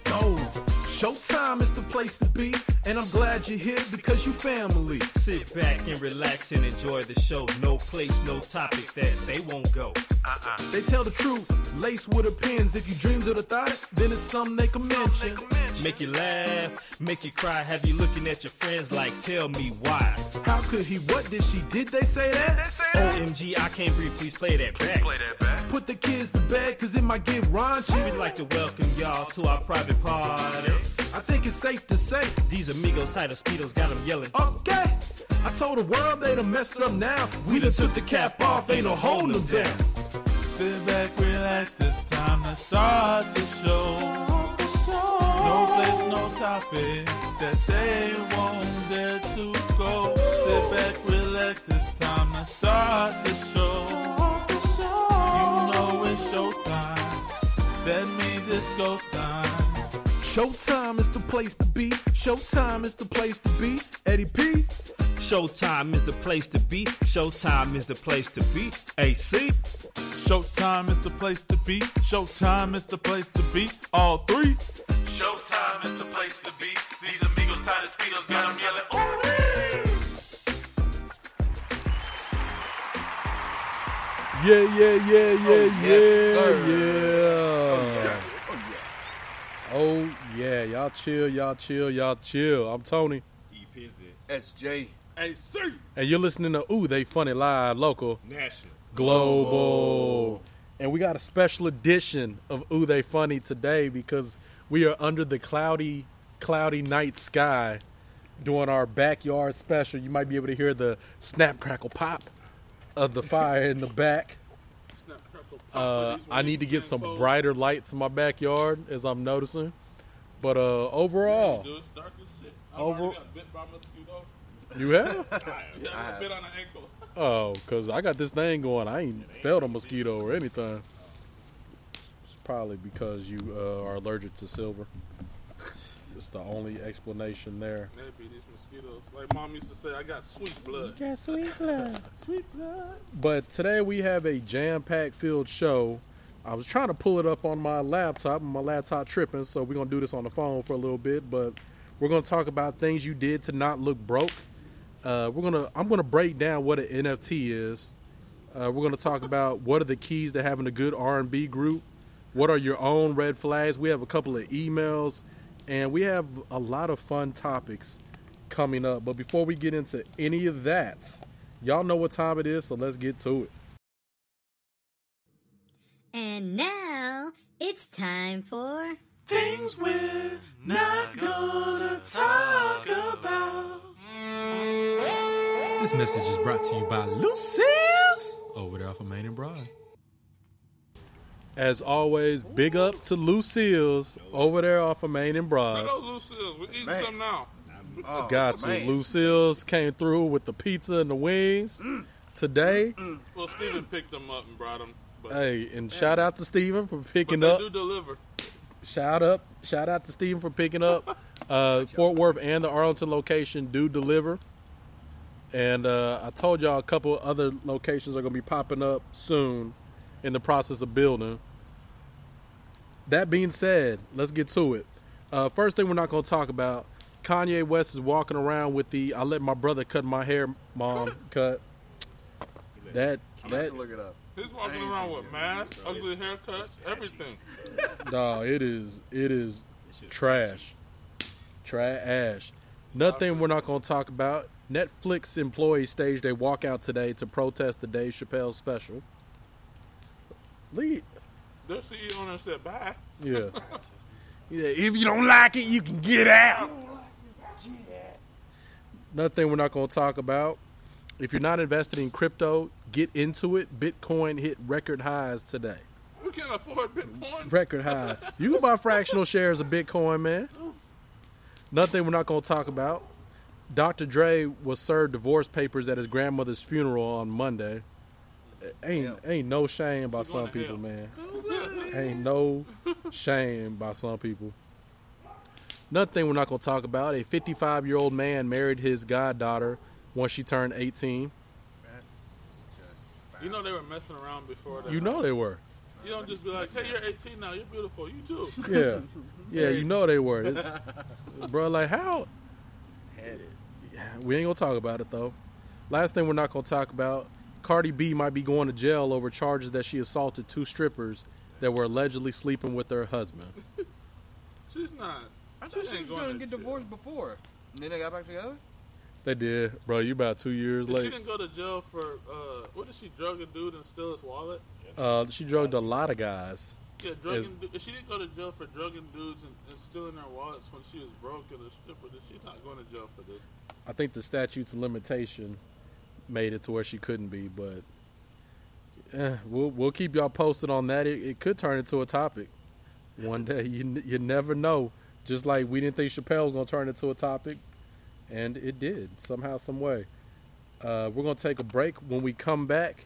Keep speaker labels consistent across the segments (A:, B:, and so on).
A: Go. Showtime is the place to be, and I'm glad you're here because you family.
B: Sit back and relax and enjoy the show. No place, no topic that they won't go. Uh-uh.
A: They tell the truth, lace with a pins. If you dreams of the thought, then it's something they can mention.
B: Make you laugh, make you cry. Have you looking at your friends like, tell me why?
A: How could he? What did she? Did they say that?
B: they say OMG, I can't breathe. Please play that back. Play that back.
A: Put the kids to bed, cause it might get raunchy.
B: We'd like to welcome y'all to our private party.
A: I think it's safe to say
B: These amigos tight of speedos got them yelling.
A: Okay, I told the world they done messed up now. We done took the cap off, ain't no holding them down.
C: Sit back, relax, it's time to start the show. No place, no topic that they won't dare to go. Sit back, relax, it's time to start the show. You know it's showtime, that means it's go time.
A: Showtime is the place to be. Showtime is the place to be. Eddie P.
B: Showtime is the place to be. Showtime is the place to be. AC.
C: Showtime is the place to be. Showtime is the place to be. All three.
D: Showtime is the place to be. These amigos tired of speedos got them yelling.
E: Yeah, yeah, yeah, yeah, yeah,
C: yes, sir.
E: yeah.
C: Oh, yeah.
E: Oh yeah, oh, y'all chill, y'all chill, y'all chill. I'm Tony,
C: SJ.
D: AC.
E: and you're listening to Ooh They Funny Live Local
D: National.
E: Global, and we got a special edition of Ooh They Funny today because we are under the cloudy, cloudy night sky, doing our backyard special. You might be able to hear the snap crackle pop of the fire in the back. Uh, I need to get some brighter lights in my backyard, as I'm noticing. But uh, overall,
D: Dude, it's dark as shit. I
E: Over-
D: already got bit by a mosquito.
E: you have?
D: Yeah, I got bit on the ankle.
E: Oh, because I got this thing going. I ain't felt a mosquito or anything. It's probably because you uh, are allergic to silver. It's the only explanation there.
D: Maybe these mosquitoes. Like mom used to say, I got sweet blood.
E: Yeah, sweet blood. sweet blood. But today we have a jam-packed filled show. I was trying to pull it up on my laptop, and my laptop tripping, so we're gonna do this on the phone for a little bit. But we're gonna talk about things you did to not look broke. Uh, we're gonna I'm gonna break down what an NFT is. Uh, we're gonna talk about what are the keys to having a good R&B group. What are your own red flags? We have a couple of emails, and we have a lot of fun topics coming up. But before we get into any of that, y'all know what time it is, so let's get to it.
F: And now it's time for
A: Things we're not gonna talk about.
G: This message is brought to you by Lucille's over there off of Main and Broad.
E: As always, big up to Lucille's over there off of Main and Broad.
D: Hello, Lucille. We're eating some now.
E: Oh, Got to.
C: man.
E: Lucille's came through with the pizza and the wings mm. today. Mm.
D: Well, Steven picked them up and brought them. But
E: Hey, and shout out to Steven for picking
D: they
E: up.
D: do deliver.
E: Shout up, shout out to Steven for picking up. Uh, Fort Worth and the Arlington location do deliver. And uh, I told y'all a couple other locations are going to be popping up soon in the process of building. That being said, let's get to it. Uh, first thing we're not going to talk about Kanye West is walking around with the I let my brother cut my hair, mom cut. That, that,
C: Look it up.
D: He's walking around with masks, ugly haircuts, everything.
E: No, it is it is trash. Trash. Nothing we're not going to talk about. Netflix employees staged a walkout today to protest the Dave Chappelle special. Lead.
D: Their CEO owner said bye.
E: Yeah. yeah. If you don't like it, you can get out. Nothing we're not going to talk about. If you're not invested in crypto, get into it. Bitcoin hit record highs today.
C: We can't afford Bitcoin.
E: record high. You can buy fractional shares of Bitcoin, man. Nothing we're not going to talk about. Dr. Dre was served divorce papers at his grandmother's funeral on Monday. Ain't ain't no shame by some people, man. Ain't no shame by some people. Nothing we're not going to talk about. A 55 year old man married his goddaughter once she turned 18.
C: You know they were messing around before that.
E: You know they were.
C: You don't just be like, hey, you're 18 now. You're beautiful. You too.
E: Yeah, yeah, you know they were. It's, bro, like how? Yeah, we ain't gonna talk about it though. Last thing we're not gonna talk about: Cardi B might be going to jail over charges that she assaulted two strippers that were allegedly sleeping with her husband.
C: She's not.
H: I thought she
C: ain't
H: was
C: going
H: going
C: to
H: to get
C: jail.
H: divorced before. And then they got back together?
E: They did, bro. You about two years
C: She
E: late.
C: She didn't go to jail for uh, what did she drug a dude and steal his wallet?
E: Uh, she drugged a lot of guys.
C: Yeah, drugging. du- She didn't go to jail for drugging dudes and, and stealing their wallets when she was broke and a stripper. She's not going to jail for this.
E: I think the statutes of limitation made it to where she couldn't be, but eh, we'll we'll keep y'all posted on that. It, it could turn into a topic one day. You you never know. Just like we didn't think Chappelle was gonna turn into a topic, and it did somehow, some way. Uh, we're gonna take a break. When we come back,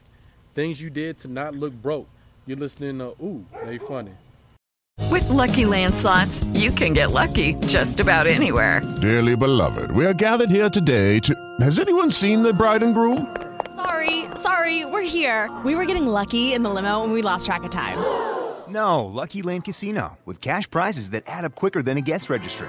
E: things you did to not look broke. You're listening to Ooh, they funny.
I: With Lucky Land slots, you can get lucky just about anywhere.
J: Dearly beloved, we are gathered here today to. Has anyone seen the bride and groom?
K: Sorry, sorry, we're here. We were getting lucky in the limo and we lost track of time.
L: No, Lucky Land Casino, with cash prizes that add up quicker than a guest registry.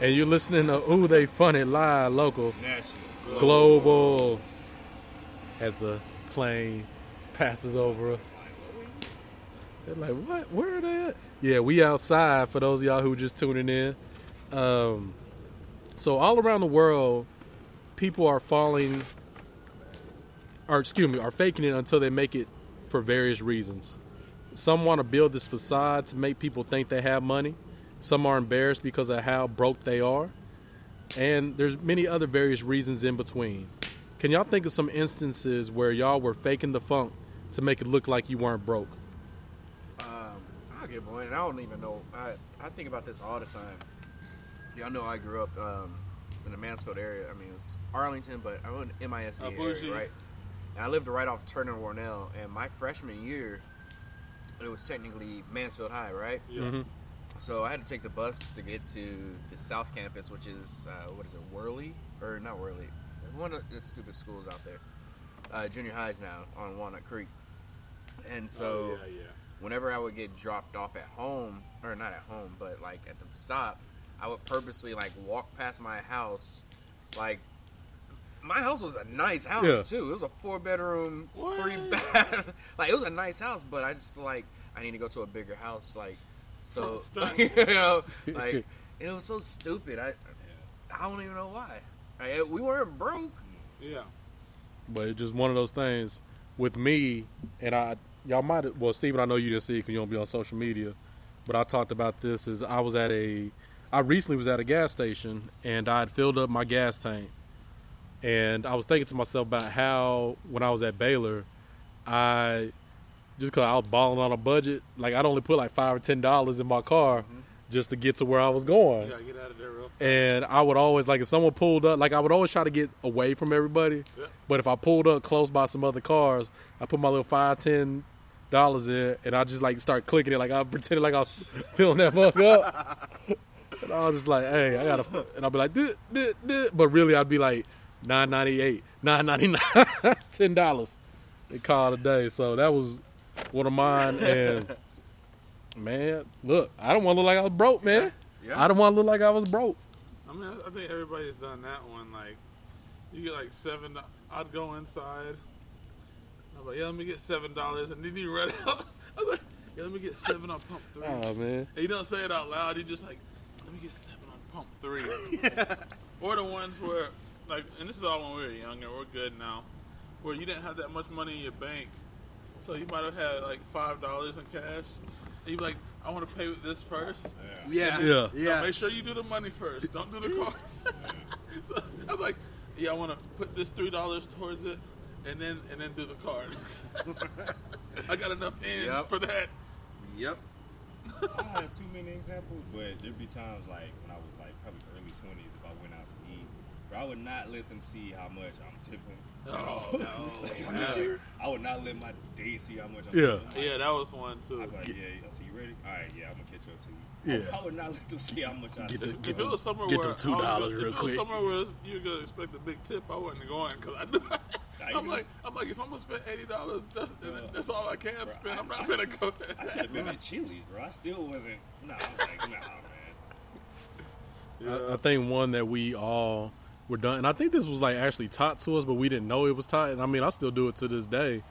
E: And you're listening to Ooh, they funny live, local,
C: National.
E: global. As the plane passes over us. They're like, what? Where are they at? Yeah, we outside for those of y'all who just tuning in. Um, so all around the world, people are falling, or excuse me, are faking it until they make it for various reasons. Some want to build this facade to make people think they have money. Some are embarrassed because of how broke they are. And there's many other various reasons in between. Can y'all think of some instances where y'all were faking the funk to make it look like you weren't broke?
H: Um, I'll get one. I don't even know. I, I think about this all the time. Y'all know I grew up um, in the Mansfield area. I mean, it's Arlington, but I'm in MISD
C: Uh,
H: area, right? And I lived right off Turner and Warnell. And my freshman year, it was technically Mansfield High, right?
C: Yeah.
E: Mhm.
H: So I had to take the bus to get to the South Campus, which is uh, what is it, Worley or not Worley? One of the stupid schools out there. Uh, junior highs now on Walnut Creek. And so,
C: Oh, yeah, yeah.
H: whenever I would get dropped off at home, or not at home, but like at the stop, I would purposely like walk past my house, like. My house was a nice house
E: Yeah.
H: too. It was a four bedroom, three bath. like it was a nice house, but I just like I need to go to a bigger house. Like so, you know, like it was so stupid. I I don't even know why. Like, we weren't broke.
C: Yeah.
E: But it's just one of those things with me, and I, y'all might, well, Steven, I know you didn't see because you don't be on social media, but I talked about this. Is I was at a, I recently was at a gas station and I had filled up my gas tank, and I was thinking to myself about how when I was at Baylor, I, just because I was balling on a budget, like I'd only put like five or ten dollars in my car, mm-hmm. just to get to where I was going.
C: Gotta get out of there real.
E: And I would always like if someone pulled up, like I would always try to get away from everybody.
C: Yeah.
E: But if I pulled up close by some other cars, I put my little five, ten dollars in, and I just like start clicking it, like I pretended like I was filling that mug up. and I was just like, "Hey, I gotta," and I'll be like, duh, duh, duh. but really I'd be like nine ninety eight, nine ninety nine, ten dollars. They call it a day. So that was one of mine, and man, look, I don't want to look like I was broke, man.
C: Yeah.
E: I don't want to look like I was broke.
C: I mean, I- I think everybody's done that one. Like, you get like seven. I'd go inside. I'm like, yeah, let me get seven dollars, and then you run out. I was like, yeah, let me get seven on pump three.
E: Oh man.
C: And you don't say it out loud. You just like, let me get seven on pump three. or the ones where, like, and this is all when we were younger. We're good now. Where you didn't have that much money in your bank, so you might have had like five dollars in cash. And you be like, I want to pay with this first.
H: Yeah.
E: Yeah.
C: No,
H: Yeah.
C: make sure you do the money first. Don't do the car. so I'm like, yeah, I want to put this three dollars towards it, and then and then do the card. I got enough ends
H: Yep.
C: for that.
H: Yep.
M: I don't have too many examples, but there'd be times like when I was like probably early twenties, if I went out to eat, where I would not let them see how much I'm tipping.
C: Oh, no.
M: Like, I'm I would not let my date see how much I'm
E: Yeah.
M: tipping.
C: Yeah, that was one too.
M: I'd be like, yeah, I see you ready? All right, yeah, I'm gonna catch up to you.
E: Yeah.
M: I, I would not let them see how much I
E: Get
M: tip.
E: the-
C: if it was somewhere
E: Get
C: where
E: them $2
C: I was gonna- if it was somewhere where you're gonna expect a big tip, I wasn't going because I knew. I'm like, I'm like, if I'm gonna spend eighty dollars, that's, that's all I can spend. I'm not gonna go.
M: I could have been at Chili's, bro. I still wasn't. Nah, I was like, nah, man.
E: I, I think one that we all were done, and I think this was like actually taught to us, but we didn't know it was taught. And I mean, I still do it to this day.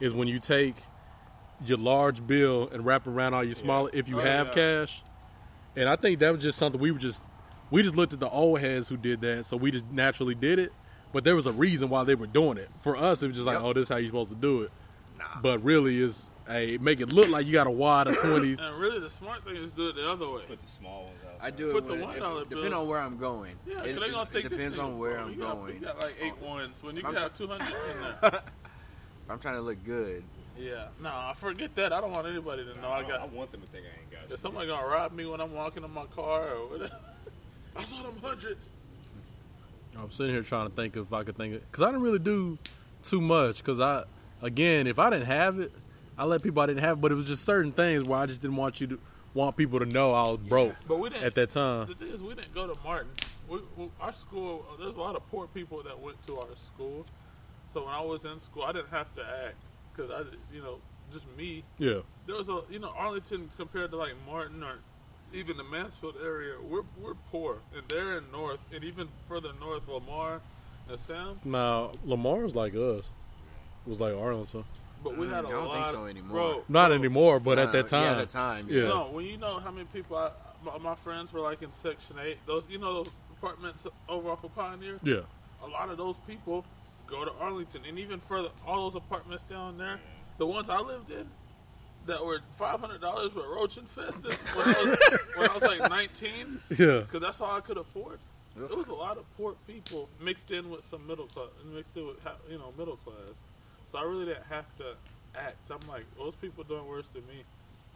E: Is when you take your large bill and wrap around all your smaller, if you
C: Oh,
E: have
C: yeah.
E: cash. And I think that was just something we were just we just looked at the old heads who did that, so we just naturally did it. But there was a reason why they were doing it. For us, it was just like,
H: Yep.
E: oh, this is how you're supposed to do it. But really, is a make it look like you got a wad of twenties.
C: And really, the smart thing is do it the other way.
M: Put the small ones out.
H: I do it
C: Put the one
H: it,
C: dollar
H: depending
C: bills.
H: on where I'm going.
C: Yeah,
H: it,
C: because they gonna think this
H: depends on where I'm
C: you got,
H: going.
C: You got like eight ones when you
H: I'm
C: can have two hundreds in there.
H: I'm trying to look good.
C: Yeah, no, I forget that. I don't want anybody to know I got.
M: I want them to think I ain't got
C: Is
M: shit.
C: somebody gonna rob me when I'm walking in my car or whatever? I saw them hundreds.
E: I'm sitting here trying to think if I could think of because I didn't really do too much because I again if I didn't have it I let people I didn't have but it was just certain things where I just didn't want you to want people to know I was broke
C: But we didn't
E: at that time.
C: The thing is, we didn't go to Martin. We, we, our school, there's a lot of poor people that went to our school. So when I was in school, I didn't have to act because I, you know, just me.
E: Yeah.
C: There was a, you know, Arlington compared to like Martin or even the Mansfield area, we're we're poor, and they're in North, and even further north, Lamar and Sam.
E: Now Lamar's like us it was like Arlington.
C: But we
H: Mm,
C: had a
H: I don't
C: lot.
H: think so
C: of-
H: anymore.
C: Bro,
E: Not
C: bro,
E: anymore, but at that time.
H: yeah, at that time,
E: Yeah.
C: No, when you know how many people I, my, my friends were like in Section Eight, those you know those apartments over off of Pioneer.
E: Yeah.
C: a lot of those people go to Arlington, and even further, all those apartments down there, the ones I lived in, that were five hundred dollars were roach infested when I was when I was like nineteen.
E: Yeah.
C: because that's all I could afford. It was a lot of poor people mixed in with some middle class, mixed in with you know middle class. So I really didn't have to act. I'm like those people doing worse than me.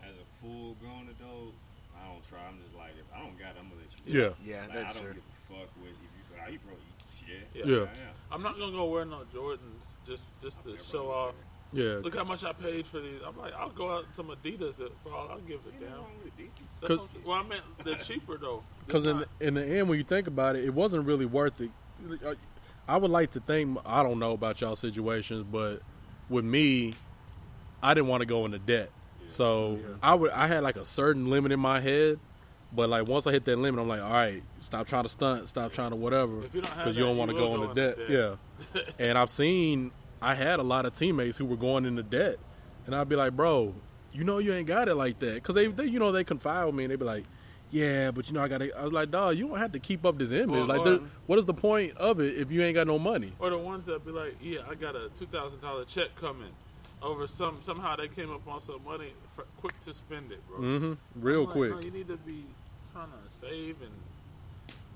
M: As a full grown adult, I don't try. I'm just like, if I don't got it, I'm gonna let you.
E: Yeah.
H: Yeah,
M: like,
H: that's
M: I don't
H: true.
M: give a fuck with if you. Are you broke? You,
C: Yeah.
M: yeah.
E: Yeah.
M: I am.
C: I'm not gonna go wear no Jordans just just to show off.
E: Yeah.
C: Look how much I paid for these. I'm like, I'll go out to Adidas it for all. I'll give it down. That's
E: 'Cause-
C: well, I meant they're cheaper though.
E: Because in the, in the end, when you think about it, it wasn't really worth it. Uh, I would like to think I don't know about y'all situations, but with me, I didn't want to go into debt, so I would I had like a certain limit in my head. But like once I hit that limit, I'm like, all right, stop trying to stunt, stop trying to whatever,
C: If you don't
E: because you don't want to
C: you
E: go into
C: go
E: debt. Yeah, and I've seen I had a lot of teammates who were going into debt, and I'd be like, bro, you know you ain't got it like that, because they, they you know they confide with me and they be like, yeah, but you know I got. I was like, dog, you don't have to keep up this image.
C: Or-
E: like,
C: or-
E: what is the point of it if you ain't got no money?
C: or the ones that be like, yeah, I got a two thousand dollar check coming. Over some somehow they came up on some money, for, quick to spend it, bro.
E: Mm-hmm. real
C: like,
E: quick.
C: no, you need to be trying to save and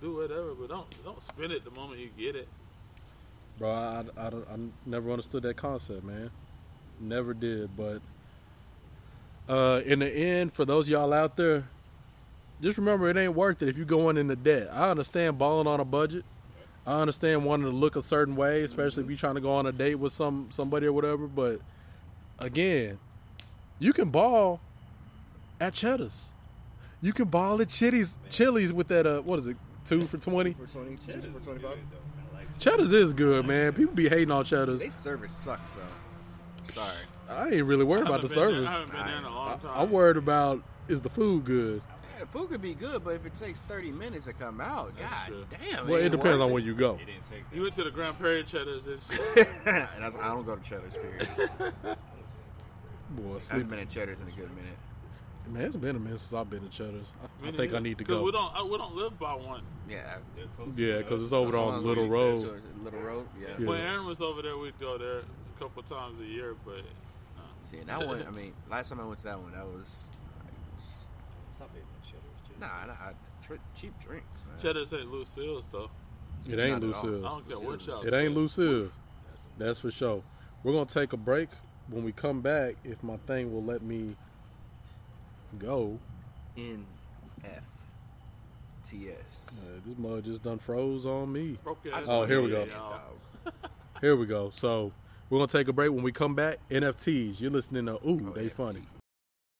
C: do whatever, but don't don't spend it the moment you get it.
E: Bro, I, I, I never understood that concept, man. Never did. But uh, in the end, for those of y'all out there, just remember it ain't worth it if you're going into debt. I understand balling on a budget. I understand wanting to look a certain way, especially if you're trying to go on a date with some somebody or whatever. But again, you can ball at Cheddar's. You can ball at Chili's, Chili's with that. Uh, what is it? Two for twenty.
H: For twenty, two for twenty-five.
E: Cheddar's is good, man. People be hating on Cheddar's.
H: They service sucks though. Sorry.
E: I ain't really worried about the
C: haven't there-
E: service.
C: I haven't been there in a long
E: I-
C: time.
E: I'm worried about is the food good.
H: Yeah, food could be good, but if it takes thirty minutes to come out, god damn.
E: Well, it
H: ain't
E: depends on where you go.
C: You went to the Grand Prairie Cheddar's this year.
H: and that's, I don't go to Cheddar's. Period.
E: Boy,
H: I haven't
E: sleep.
H: been at Cheddar's in a good minute.
E: Man, it's been a minute since I've been to Cheddar's. I, I
C: Me
E: think I need to
C: 'Cause
E: go.
C: We don't. I, we don't live by one.
H: Yeah.
E: Yeah, because it's over
H: That's the
E: on
H: one
E: Little
H: where you
E: Road.
H: said to- Little Road. Yeah.
E: Yeah.
C: When Aaron was over there, we'd go there a couple times a year. But uh,
H: See, and that one. I mean, last time I went to that one, that was. Like, s-
M: Stop hating on Cheddar's.
H: Nah, nah, I- tr- cheap drinks, man.
C: Cheddar's ain't Lucille's though.
E: It ain't
H: Not.
E: Lucille.
C: I don't care what y'all.
E: It ain't Lucille. That's for sure. We're gonna take a break. When we come back, if my thing will let me go,
H: N F T S.
E: uh, this mug just done froze on me.
C: Broke your
H: I
C: ass
H: just
E: Oh, here we go.
H: what it is, dog.
E: Here we go. So we're gonna take a break. When we come back, NFTs. You're listening to Ooh,
H: Oh,
E: they funny.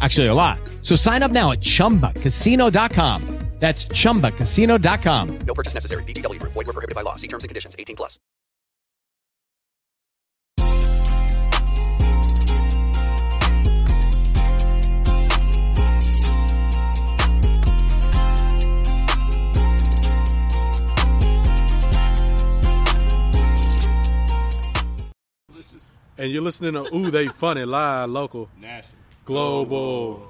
N: Actually, a lot. So sign up now at chumbacasino.com. That's chumbacasino.com.
O: No purchase necessary. VGW Group. Void were prohibited by law. See terms and conditions. 18 plus.
E: And you're listening to Ooh, they funny live, local,
M: National.
E: Global,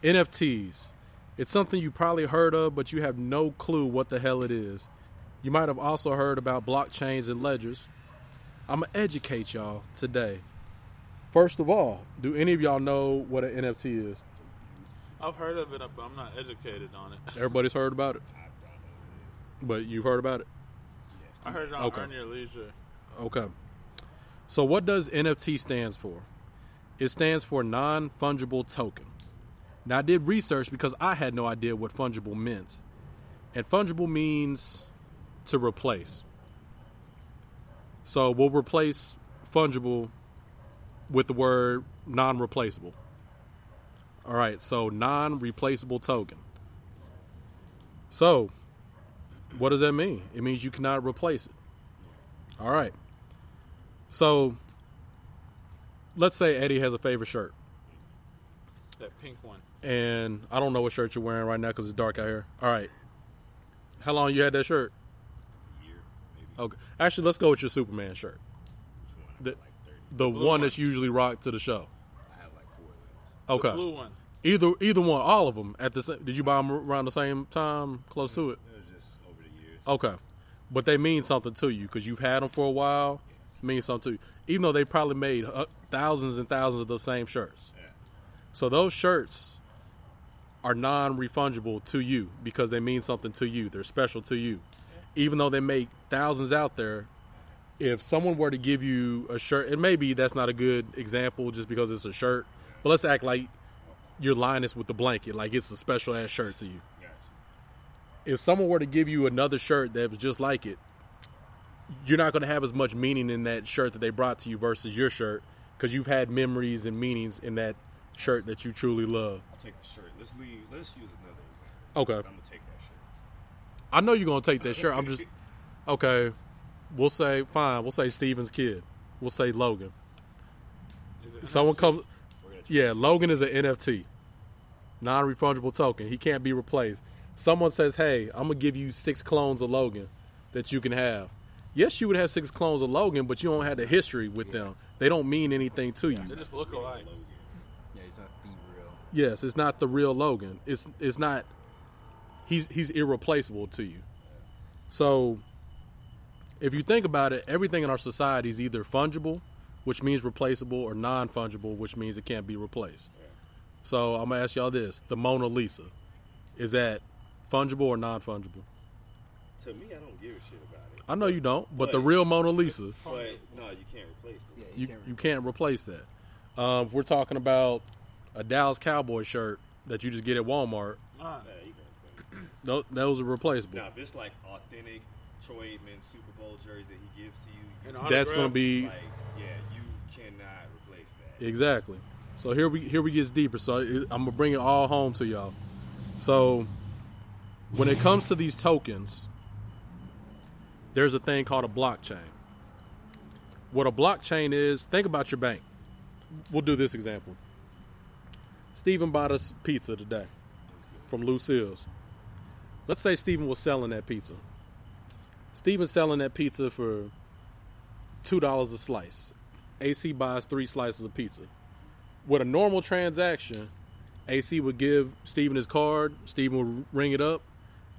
E: NFTs. It's something you probably heard of, but you have no clue what the hell it is. You might have also heard about blockchains and ledgers. I'm gonna educate y'all today. First of all, do any of y'all know what an NFT is?
C: I've heard of it, but I'm not educated on it.
E: Everybody's heard about it, but you've heard about it.
C: I heard it on
E: Okay.
C: Earn Your Leisure.
E: Okay. So what does NFT stands for? It stands for non-fungible token. Now I did research because I had no idea what fungible meant. And fungible means to replace. So we'll replace fungible with the word non-replaceable. All right, so non-replaceable token. So, what does that mean? It means you cannot replace it. All right. So, let's say Eddie has a favorite shirt,
C: That pink one.
E: and I don't know what shirt you're wearing right now because it's dark out here. All right. How long you had that shirt? Year, maybe. okay. Actually, let's go with your Superman shirt. The, the
C: blue
E: one
C: one.
E: that's usually rocked to the show. I had like four Okay.
C: The blue one.
E: Either either one, all of them at the same. Did you buy them around the same time, close to it?
M: It was just over the years.
E: Okay, but they mean something to you because you've had them for a while. Mean something to you, even though they probably made uh, thousands and thousands of those same shirts. So those shirts are non-refundable to you because they mean something to you. They're special to you, even though they make thousands out there. If someone were to give you a shirt, and maybe that's not a good example just because it's a shirt, but let's act like you're Linus with the blanket, like it's a special ass shirt to you if someone were to give you another shirt that was just like it, you're not going to have as much meaning in that shirt that they brought to you versus your shirt because you've had memories and meanings in that shirt that you truly love.
M: I'll take the shirt. Let's leave. Let's use another.
E: Okay.
M: I'm gonna take that shirt.
E: I know you're going to take that shirt. I'm just okay. We'll say fine. We'll say Steven's kid. we'll say Logan. Someone comes, yeah, Logan is an NFT, non-refundable token. He can't be replaced. Someone says, "Hey, I'm gonna give you six clones of Logan that you can have." Yes, you would have six clones of Logan, but you don't have the history with them. They don't mean anything to you.
C: They just look alike.
H: Yeah, he's not the real.
E: Yes, it's not the real Logan. It's it's not. He's he's irreplaceable to you. So, if you think about it, everything in our society is either fungible, which means replaceable, or non fungible, which means it can't be replaced. So I'm gonna ask y'all this: the Mona Lisa, is that fungible or non fungible?
M: To me, I don't give a shit about it.
E: I know you don't, but the real Mona Lisa,
M: But no, you can't replace it.
E: you you can't replace that. Um, if we're talking about a Dallas Cowboy shirt that you just get at Walmart,
M: Yeah, you can replace it.
E: tho- those are replaceable.
M: Now, if it's like authentic Troy Aikman Super Bowl jersey that he gives to you,
E: And That's gonna be-
M: like, yeah, you cannot replace that.
E: Exactly. So here we here we gets deeper. So I'm gonna bring it all home to y'all. So when it comes to these tokens, there's a thing called a blockchain. What a blockchain is, think about your bank. We'll do this example. Steven bought us pizza today from Lucille's. Let's say Steven was selling that pizza. Steven's selling that pizza for two dollars a slice. AC buys three slices of pizza. With a normal transaction, AC would give Steven his card. Steven would ring it up.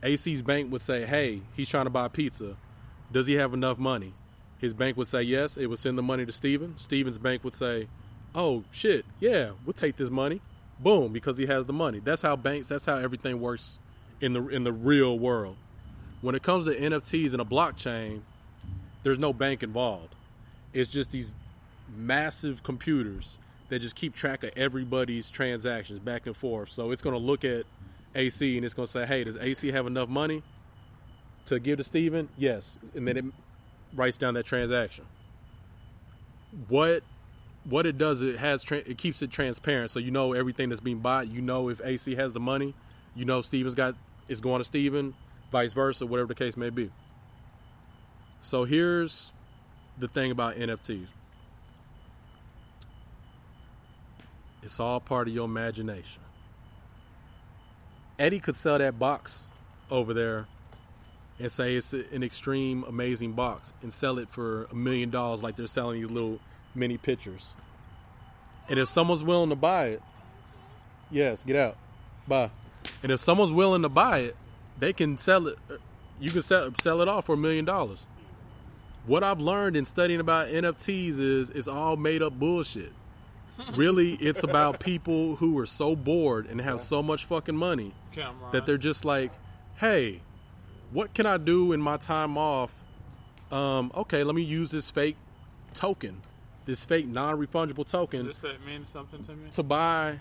E: AC's bank would say, "Hey, he's trying to buy pizza. Does he have enough money?" His bank would say yes. It would send the money to Steven. Steven's bank would say, "Oh shit, yeah, we'll take this money." Boom, because he has the money. That's how banks. That's how everything works in the in the real world. When it comes to NFTs and a blockchain, there's no bank involved. It's just these massive computers that just keep track of everybody's transactions back and forth. So it's going to look at AC and it's going to say, "Hey, does AC have enough money to give to Steven?" Yes, and then it writes down that transaction. What what it does it has it keeps it transparent. So you know everything that's being bought. You know if ac has the money. You know steven's got is going to steven vice versa whatever the case may be. So here's the thing about nfts it's all part of your imagination. Eddie could sell that box over there and say it's an extreme amazing box and sell it for a million dollars like they're selling these little mini pictures. And if someone's willing to buy it, yes, get out. Bye. And if someone's willing to buy it, they can sell it uh, you can sell sell it off for a million dollars. What I've learned in studying about NFTs is it's all made up bullshit. Really, it's about people who are so bored and have so much fucking money that they're just like, "Hey, what can I do in my time off? Um, okay, let me use this fake token, this fake non-refundable token
C: Does that mean something to me?
E: to buy.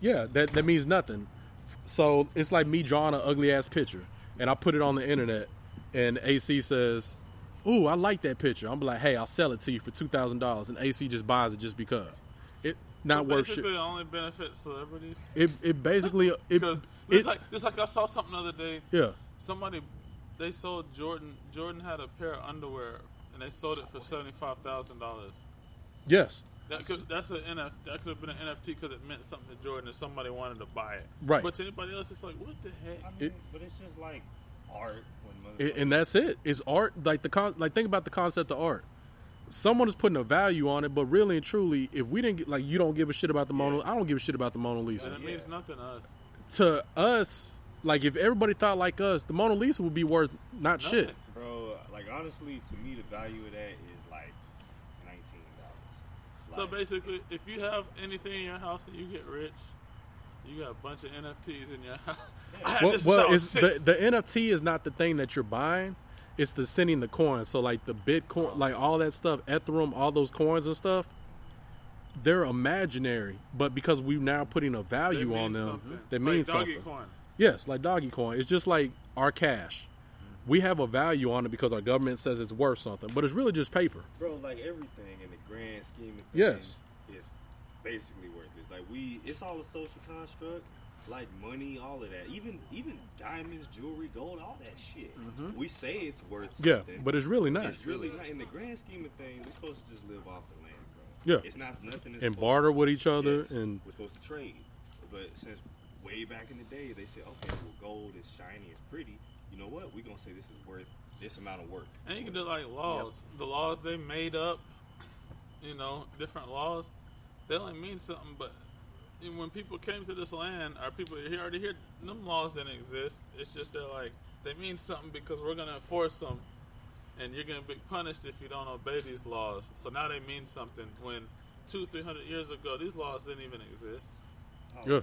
E: Yeah, that that means nothing. So it's like me drawing an ugly ass picture, and I put it on the internet, and AC says, "Ooh, I like that picture." I'm like, "Hey, I'll sell it to you for two thousand dollars," and AC just buys it just because. It not
C: So
E: worth shit.
C: basically, it only benefits celebrities.
E: It it basically it,
C: Just
E: it
C: like just like I saw something the other day.
E: Yeah.
C: Somebody they sold Jordan. Jordan had a pair of underwear and they sold it for seventy five thousand dollars.
E: yes.
C: That could that's an NF that could have been an NFT because it meant something to Jordan and somebody wanted to buy it.
E: Right.
C: But to anybody else, it's like what the heck?
M: I mean,
E: It-
M: but it's just like art. When
E: and, and that's it. It's art. Like the con- like think about the concept of art. Someone is putting a value on it, but really and truly, if we didn't get, like you don't give a shit about the Mona, I don't give a shit about the Mona Lisa.
C: and it means nothing to us.
E: To us, like if everybody thought like us, the Mona Lisa would be worth not shit.
M: bro. Like honestly, to me, the value of that is like nineteen dollars.
C: So basically, if you have anything in your house and you get rich, you got a bunch of NFTs in your house. I had
E: Well,
C: this since
E: well it's the,
C: six.
E: the NFT is not the thing that you're buying. It's the sending the coins. So like the Bitcoin, oh. like all that stuff, Ethereum, all those coins and stuff. They're imaginary, but because we're now putting a value on them,
C: something.
E: they
C: Like
E: mean
C: doggy
E: something.
C: coin.
E: Yes, like doggy coin. It's just like our cash. We have a value on it because our government says it's worth something, but it's really just paper.
M: bro. Like everything in the grand scheme of things
E: Yes.
M: is basically worthless. Like we, it's all a social construct. like money, all of that. Even even diamonds, jewelry, gold, all that shit.
E: Mhm.
M: We say it's worth
E: Yeah,
M: something.
E: but it's really not.
M: It's really not. In the grand scheme of things, we're supposed to just live off the land, bro.
E: Yeah.
M: It's not nothing.
E: And barter with each other
M: Yes,
E: and-
M: we're supposed to trade. But since way back in the day, they said, okay, well, gold is shiny, it's pretty. You know what? We're gonna say this is worth this amount of work.
C: And you can do like laws. The laws they made up, you know, different laws, they only mean something. But when people came to this land, our people here already here, them laws didn't exist. It's just they're like they mean something because we're gonna enforce them, and you're gonna be punished if you don't obey these laws. So now they mean something. When two, three hundred years ago, these laws didn't even exist.
M: All
E: Yeah.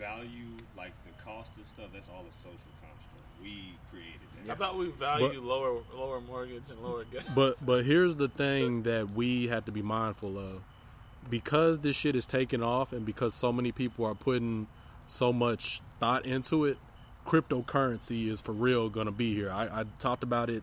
M: I'm saying is value, like the cost of stuff. That's all a social construct. We created that.
C: I thought we value lower lower mortgage and lower gas.
E: But but here's the thing that we have to be mindful of. Because this shit is taking off and because so many people are putting so much thought into it, cryptocurrency is for real gonna be here. I, I talked about it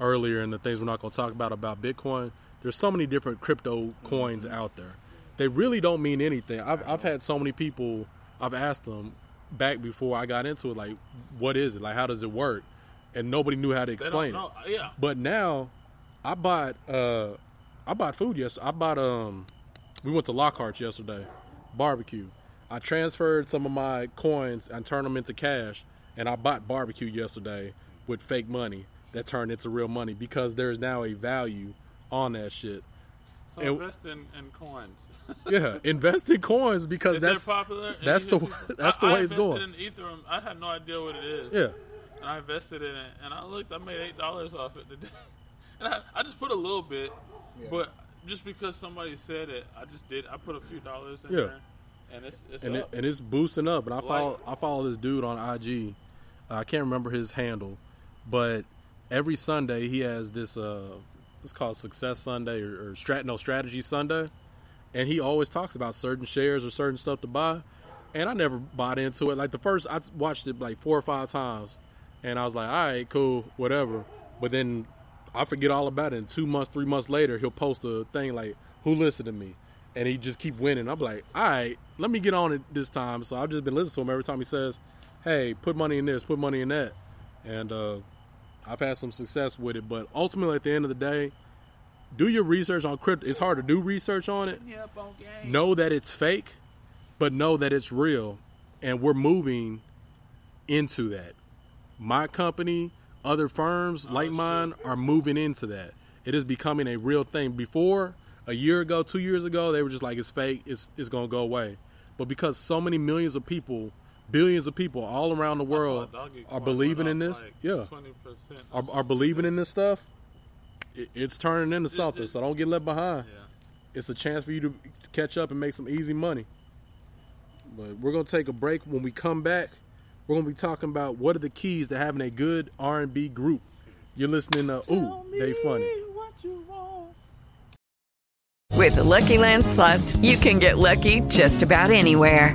E: earlier in the things we're not gonna talk about about Bitcoin. There's so many different crypto coins out there. They really don't mean anything. I've I've had so many people I've asked them back before I got into it, like, what is it? Like how does it work? And nobody knew how to explain it.
C: Yeah.
E: But now, I bought uh, I bought food yesterday. I bought um, we went to Lockhart's yesterday, barbecue. I transferred some of my coins and turned them into cash, and I bought barbecue yesterday with fake money that turned into real money because there's now a value on that shit.
C: So
E: And-
C: invest in, in coins.
E: yeah, invest in coins because
C: Is
E: that's
C: popular?
E: That's the
C: can-
E: that's the
C: I,
E: way
C: I
E: it's
C: invested
E: going.
C: In Ethereum, I had no idea what it is.
E: Yeah.
C: And I invested in it, and I looked. I made eight dollars off it today, and I, I just put a little bit,
E: Yeah.
C: but just because somebody said it, I just did. I put a few dollars in
E: Yeah.
C: there, and it's it's
E: and it, and it's boosting up. And I
C: Like-
E: follow I follow this dude on IG. Uh, I can't remember his handle, but every Sunday he has this. Uh, it's called Success Sunday or, or Strat no Strategy Sunday, and he always talks about certain shares or certain stuff to buy. And I never bought into it. Like the first, I watched it like four or five times, and I was like, "All right, cool, whatever." But then I forget all about it. And two months, three months later, he'll post a thing like, "Who listened to me?" and he just keep winning. I'm like, all right, let me get on it this time. So I've just been listening to him every time he says, "Hey, put money in this, put money in that," and uh, I've had some success with it. But ultimately, at the end of the day, do your research on crypto. It's hard to do research on it. Know that it's fake, but know that it's real, and we're moving into that. My company, other firms like mine are moving into that. It is becoming a real thing. Before a year ago, two years ago, they were just like it's fake. It's it's gonna go away. But because so many millions of people, billions of people all around the world are believing in this,
C: like
E: yeah,
C: 20%
E: are, are believing in this stuff, it, it's turning into something. So don't get left behind. It's a chance for you to catch up and make some easy money. But we're gonna take a break. When we come back, we're gonna be talking about what are the keys to having a good R and B group. You're listening to Ooh, they funny.
I: With the Lucky Land slots, you can get lucky just about anywhere.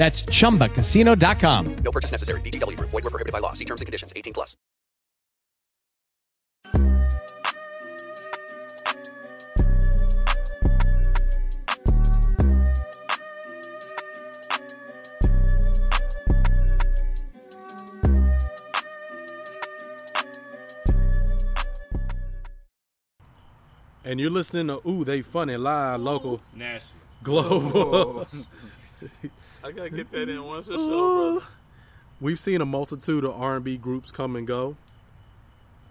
N: That's chumbacasino.com.
O: No purchase necessary. VGW Group. Void were prohibited by law. See terms and conditions. 18 plus.
E: And you're listening to Ooh, they funny live, local,
M: National.
E: global. Oh.
C: I gotta get that in once or so, brother.
E: We've seen a multitude of R&B groups come and go.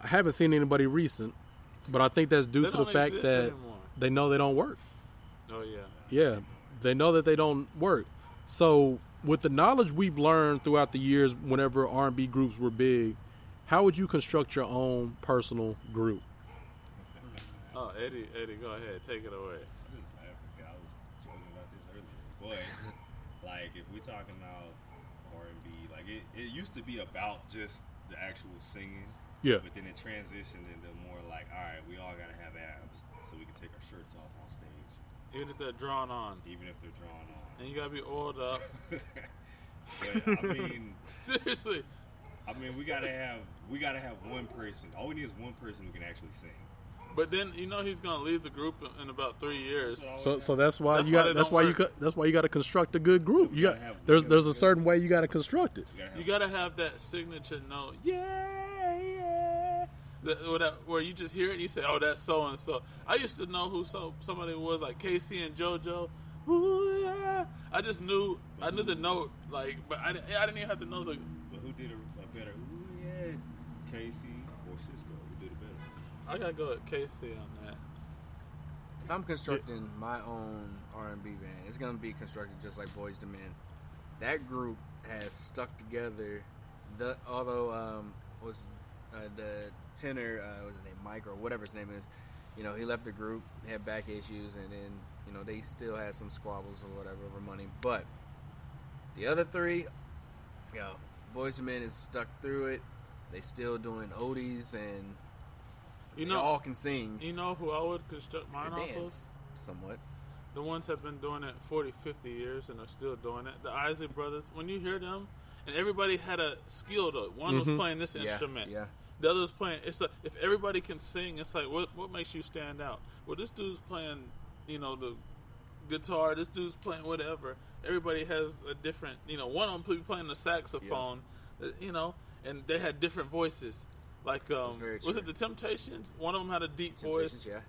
E: I haven't seen anybody recent, But I think that's due
C: They
E: to the fact that
C: anymore.
E: they know they don't work.
C: Oh yeah.
E: Yeah, they know that they don't work. So, with the knowledge we've learned throughout the years, whenever R and B groups were big, how would you construct your own personal group?
C: Oh, Eddie, Eddie, go ahead, take it away.
M: I'm just laughing. 'cause I was joking about this earlier. But like, if we're talking about R and B, like it, it used to be about just the actual singing.
E: Yeah.
M: But then it transitioned into more like, all right, we all gotta have abs, so we can take our shirts off on stage,
C: Even if they're drawn on,
M: even if they're drawn on.
C: and you gotta be oiled up.
M: But I mean,
C: Seriously,
M: I mean, we gotta have we gotta have one person. All we need is one person who can actually sing.
C: But then you know he's gonna leave the group in- in about three years.
E: So, so that's why
C: That's
E: you
C: why
E: got.
C: they
E: That's why you.
C: work.
E: Got, that's why you got to construct a good group. You got.
M: gotta
E: There's there's a certain way you got to construct it.
C: You gotta have that signature note. Yeah, yeah. That, where, you just hear it and you say, "Oh, that's so and so." I used to know who so somebody was like Casey and JoJo. Ooh, yeah. I just knew I knew the note, like, but I, didn't- I didn't even have to know the.
M: But who did a, a better? Ooh yeah, Casey
C: I gotta go with Casey on that.
H: If I'm constructing my own R&B band, it's gonna be constructed just like Boyz II Men. That group has stuck together. The although um, was uh, the tenor, uh, was his name Mike or whatever his name is. You know, he left the group, had back issues, and then you know they still had some squabbles or whatever over money. But the other three, yo, Boyz II Men is stuck through it. They still doing oldies and
C: You
H: they
C: know,
H: all can sing.
C: You know who I would construct mine
H: Can
C: off
H: dance somewhat.
C: The ones have been doing it 40, 50 years and are still doing it. The Isley Brothers. When you hear them, and everybody had a skill though. One
H: Mhm.
C: was playing this
H: Yeah,
C: instrument.
H: yeah.
C: The other was playing. It's like if everybody can sing, it's like what what makes you stand out? Well, this dude's playing, you know, the guitar. This dude's playing whatever. Everybody has a different. You know, one of them playing the saxophone. uh, You know, and they had different voices. Like, um, was it the Temptations? One of them had a deep
H: Temptations,
C: voice.
H: yeah.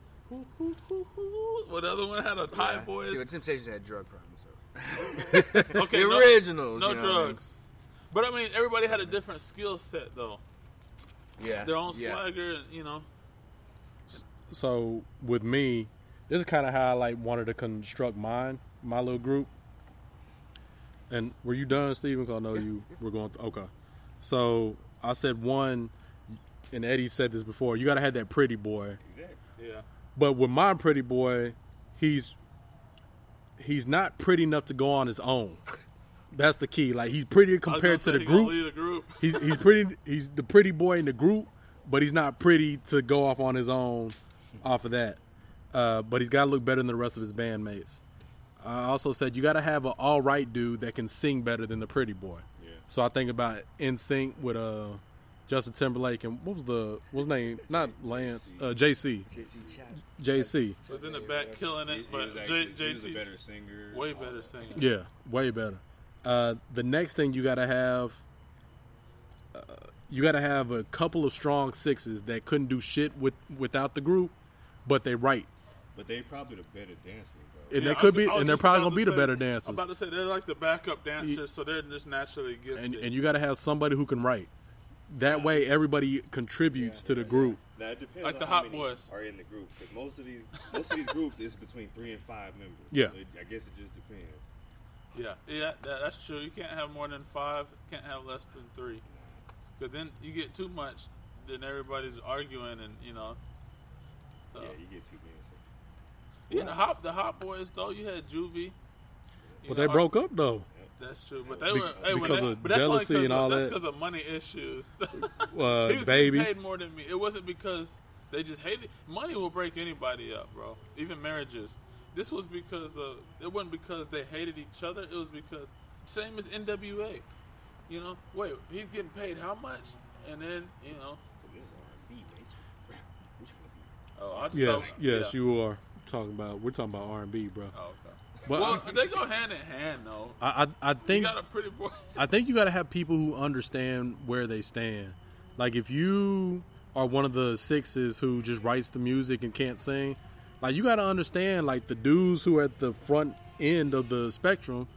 C: Well, the other one had a high voice.
H: See, what Temptations had drug problems. So.
C: okay,
H: the
C: no-
H: originals.
C: no
H: you know what I mean?
C: drugs. But I mean, everybody had a different skill set, though.
H: Yeah,
C: Their own
H: yeah.
C: swagger, you know.
E: So with me, this is kind of how I like wanted to construct mine, my little group. And were you done, Stephen? 'Cause I know you were going. okay. So I said one, and Eddie said this before. You got to have that pretty boy.
C: Yeah.
E: But with my pretty boy, he's he's not pretty enough to go on his own. That's the key. Like he's pretty compared to the
C: say he gonna
E: group.
C: lead group.
E: He's he's pretty. He's the pretty boy in the group, but he's not pretty to go off on his own. Off of that, uh, but he's got to look better than the rest of his bandmates. I also said you got to have an all right dude that can sing better than the pretty boy.
M: Yeah.
E: So I think about NSYNC with uh Justin Timberlake and what was the what was his name? Not Lance. Uh, JC. JC.
C: Was in the back killing it,
M: He- he
C: but
M: was actually-
C: J-
M: he was a better singer,
C: way better singer.
E: Yeah, way better. Uh, the next thing you got to have, uh, you got to have a couple of strong sixes that couldn't do shit with without the group, but they right,
M: But they probably the better dancers, though.
E: and
C: Yeah,
E: they could
C: was-
E: be, and they're probably gonna
C: to
E: be the
C: say-
E: better
C: I'm
E: dancers.
C: about to say they're like the backup dancers, so they're just naturally gifted.
E: And and you got to have somebody who can write. That way, everybody contributes to the group.
M: Now it depends
C: Like
M: on
C: the
M: how
C: Hot
M: many
C: Boys.
M: are in the group. Because most of these, most of these groups is between three and five members.
E: Yeah.
M: So it- I guess it just depends.
C: Yeah, yeah, that, that's true. You can't have more than five. Can't have less than three. Because then you get too much, then everybody's arguing, and you know. So.
M: Yeah, uh, you get too many.
C: Yeah, the hot the hot boys though. You had Juvie. you
E: But
C: know,
E: they broke up though.
C: That's true, but they
E: Be-
C: were hey,
E: because
C: they-
E: of
C: but that's
E: jealousy
C: 'cause
E: and
C: of-
E: all
C: That's
E: that.
C: because of money issues.
E: Uh,
C: he was
E: baby.
C: paid more than me. It wasn't because they just hated. Money will break anybody up, bro. Even marriages. This was because of. It wasn't because they hated each other. It was because same as NWA. You know, wait, he's getting paid how much? And then you know. Oh, I just
E: Yes,
C: thought-
E: yes,
C: yeah.
E: you are talking about. We're talking about R and B, bro.
C: Oh, okay.
E: But
C: well, um, they go hand in hand, though.
E: I, I, I think
C: you got a pretty boy.
E: I think you got to have people who understand where they stand. Like if you are one of the sixes who just writes the music and can't sing, like you got to understand like the dudes who are at the front end of the spectrum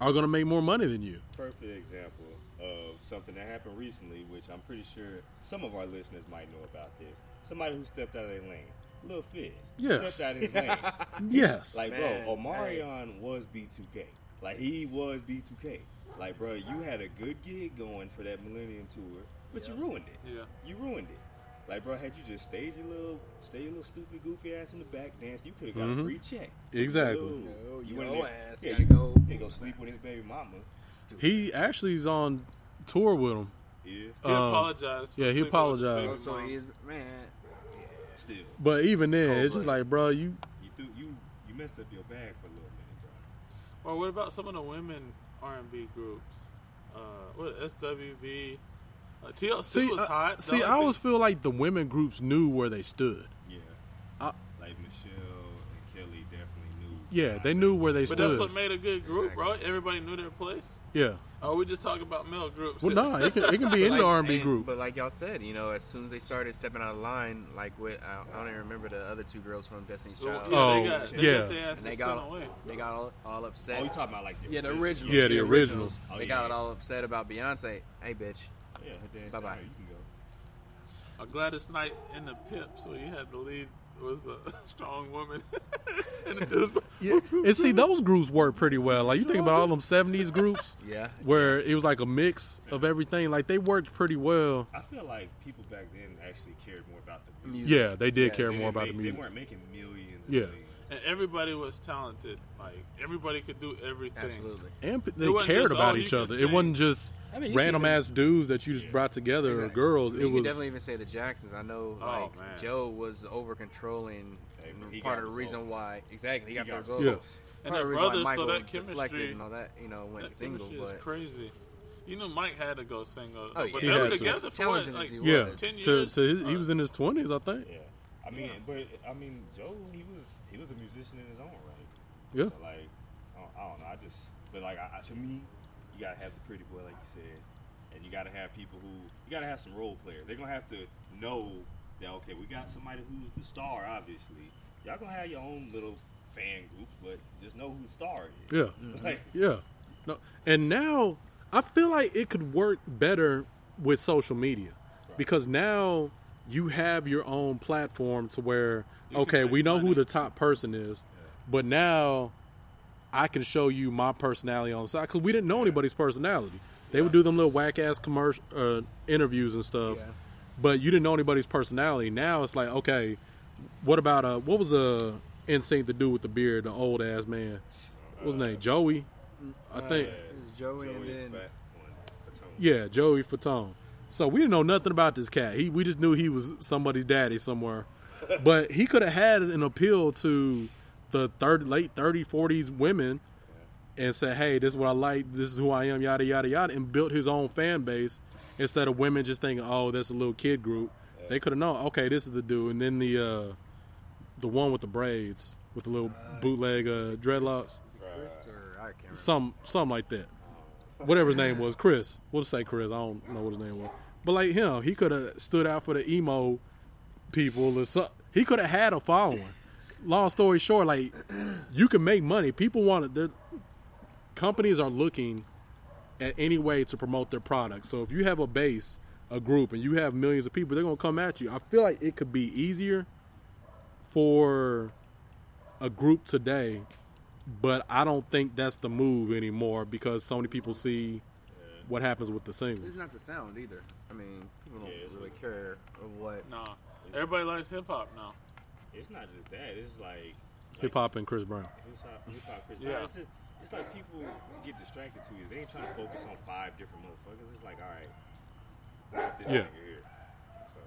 E: are going to make more money than you.
M: Perfect example. of something that happened recently, which I'm pretty sure some of our listeners might know about this. Somebody who stepped out of their lane. Lil Fizz.
E: Yes.
M: Stepped out of his lane.
E: Yes.
M: Like,
H: Man,
M: bro, Omarion was B2K. Like, he was B2K. Like, bro, you had a good gig going for that Millennium Tour, but you ruined it.
C: Yeah.
M: You ruined it. Like, bro, had you just stayed your little, stay your little stupid, goofy ass in the back dance, you could have got
E: Mhm.
M: a free check.
E: Exactly.
M: No, you
H: yo
M: wouldn't
H: ass
M: yeah,
H: gotta
M: you
H: go.
M: You go sleep with his baby mama.
E: He actually is on tour with him.
M: Yeah.
C: He
E: Um,
C: apologized. for
E: Yeah, he
C: sleeping with
E: apologized.
H: Oh, so he is man.
M: Still,
E: But even then, it's just like, bro, you
M: you threw, you you messed up your bag for a little minute, bro.
C: Or what about some of the women R and B groups? Uh, what SWV? Uh, TLC
E: see.
C: was
E: uh,
C: hot. The
E: see,
C: only
E: I
C: thing-
E: always feel like the women groups knew where they stood.
M: Yeah.
E: I-
M: like Michelle and Kelly definitely knew.
E: Yeah, they knew where they
C: But
E: stood.
C: that's what made a good group, bro. Everybody knew their place.
E: yeah.
C: Oh, we just talking about male groups.
E: Well, no, it can it can be
H: But
E: any
H: like-
E: R and B
H: and-
E: group.
H: But like y'all said, you know, as soon as they started stepping out of line, like with I, I don't even remember the other two girls from Destiny's
C: Oh,
H: Child.
C: yeah,
E: Oh,
C: they got, they
E: yeah.
C: got
H: and they got
C: away.
H: they got all, all upset.
M: Oh, you talking about like the
H: yeah, the
M: original?
H: originals.
E: Yeah, the originals.
M: Oh,
H: they
M: yeah,
H: got
M: yeah.
H: all upset about Beyonce. Hey, bitch.
M: Yeah, her dad
H: Bye-bye.
M: said, "Hey, You can go.
C: A Gladys Knight in the pimp, so you had to lead was a strong woman. and
E: Yeah. And see, those groups work pretty well. Like you think about all them '70s groups,
H: Yeah.
E: where it was like a mix of everything. Like they worked pretty well.
M: I feel like people back then actually cared more about the music.
H: Music.
E: Yeah, they did
H: Yes.
E: care more about the music.
M: They weren't making millions.
E: Yeah.
M: millions.
C: And everybody was talented. Like everybody could do everything.
H: Absolutely.
E: And they cared
C: just,
E: about
C: oh,
E: each other. It wasn't just
H: I mean,
E: random
H: can even-
E: ass dudes that you just brought together or girls.
H: I mean,
E: It
H: you
E: was
H: could definitely even say the Jacksons. I know,
C: Oh,
H: like
C: man.
H: Joe was over controlling.
M: Hey,
H: part of the reason why exactly he got,
M: He
H: the results.
E: results.
C: And their
H: of the reason why
C: brothers, so that
H: deflected
C: chemistry-
H: and all that, you know, went
C: That
H: single. But
C: crazy. You know, Mike had to go single,
H: Oh,
C: but
H: yeah.
C: they
E: He
C: were
E: had to.
H: As
C: for
H: as
C: like
H: he
E: yeah.
H: was.
C: ten
E: To, to his, he was in his twenties, I think.
M: Yeah. I mean, but I mean, Joe, he was he was a musician in his own right.
E: Yeah.
M: So like, I don't, I don't know. I just, but like, I, I- to me, you gotta have the pretty boy, like you said, and you gotta have people who you gotta have some role players. They're gonna have to know that okay, we got somebody who's the star. Obviously, y'all gonna have your own little fan groups, but just know who the star is.
E: Yeah. Mm-hmm.
M: Like,
E: Yeah. No. And now I feel like it could work better with social media because now you have your own platform to where okay, we know who the top person is, but now I can show you my personality on the side because we didn't know anybody's personality. They would do them little whack ass commercial uh, interviews and stuff,
H: Yeah.
E: but you didn't know anybody's personality. Now it's like okay, what about uh what was uh NSYNC to do with the beard, the old ass man? What was his name? Joey, I think.
H: it was Joey, and then
M: Fatone.
E: Yeah, Joey Fatone. So we didn't know nothing about this cat. He we just knew he was somebody's daddy somewhere. but he could have had an appeal to the third late 30 40s women and said, "Hey, this is what I like. This is who I am, yada yada yada," and built his own fan base instead of women just thinking, "Oh, that's a little kid group." They could have known, "Okay, this is the dude." And then the uh the one with the braids with the little bootleg uh dreadlocks,
H: Chris or I can't remember.
E: some something like that. Whatever his name was, Chris. We'll just say Chris. I don't know what his name was. But like him, he could have stood out for the emo people or. He could have had a following. Long story short, like you can make money. People want it. Companies are looking at any way to promote their product. So if you have a base, a group, and you have millions of people, they're gonna come at you. I feel like it could be easier for a group today, but I don't think that's the move anymore because so many people see what happens with the single.
H: It's not the sound either. I mean, people don't
M: Yeah, it's
H: really care of what.
C: No, everybody likes hip hop now.
M: It's not just that. It's like
E: Hip hop and Chris Brown.
M: Hip hop, Chris
C: Yeah.
M: Brown. It's, just, it's like people get distracted too. They ain't trying to focus on five different motherfuckers. It's like, all right, this
E: Yeah.
M: nigga here. So,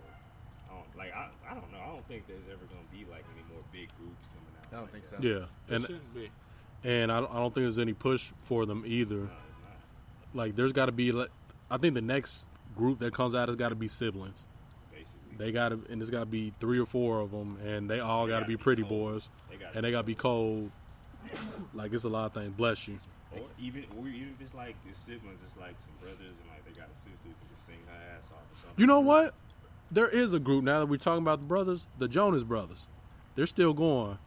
M: I don't, like, I, I don't know. I don't think there's ever gonna be like any more big groups coming out.
H: I don't
M: like
H: think
M: that.
H: so.
E: Yeah,
C: It
E: and
C: shouldn't be.
E: And I don't, I don't think there's any push for them either.
M: No, it's not.
E: Like there's got to be like I think the next group that comes out has got to be siblings.
M: Basically,
E: They got to and there's got to be three or four of them, and they all got to be
M: be
E: pretty
M: cold.
E: boys,
M: They gotta
E: and they got to be cold. Like it's a lot of things. Bless you.
M: or even, or even if it's like it's siblings, it's like some brothers and like they got a sister who can just sing her ass off or something.
E: You know what? There is a group now that we're talking about the brothers, the Jonas Brothers. They're still going.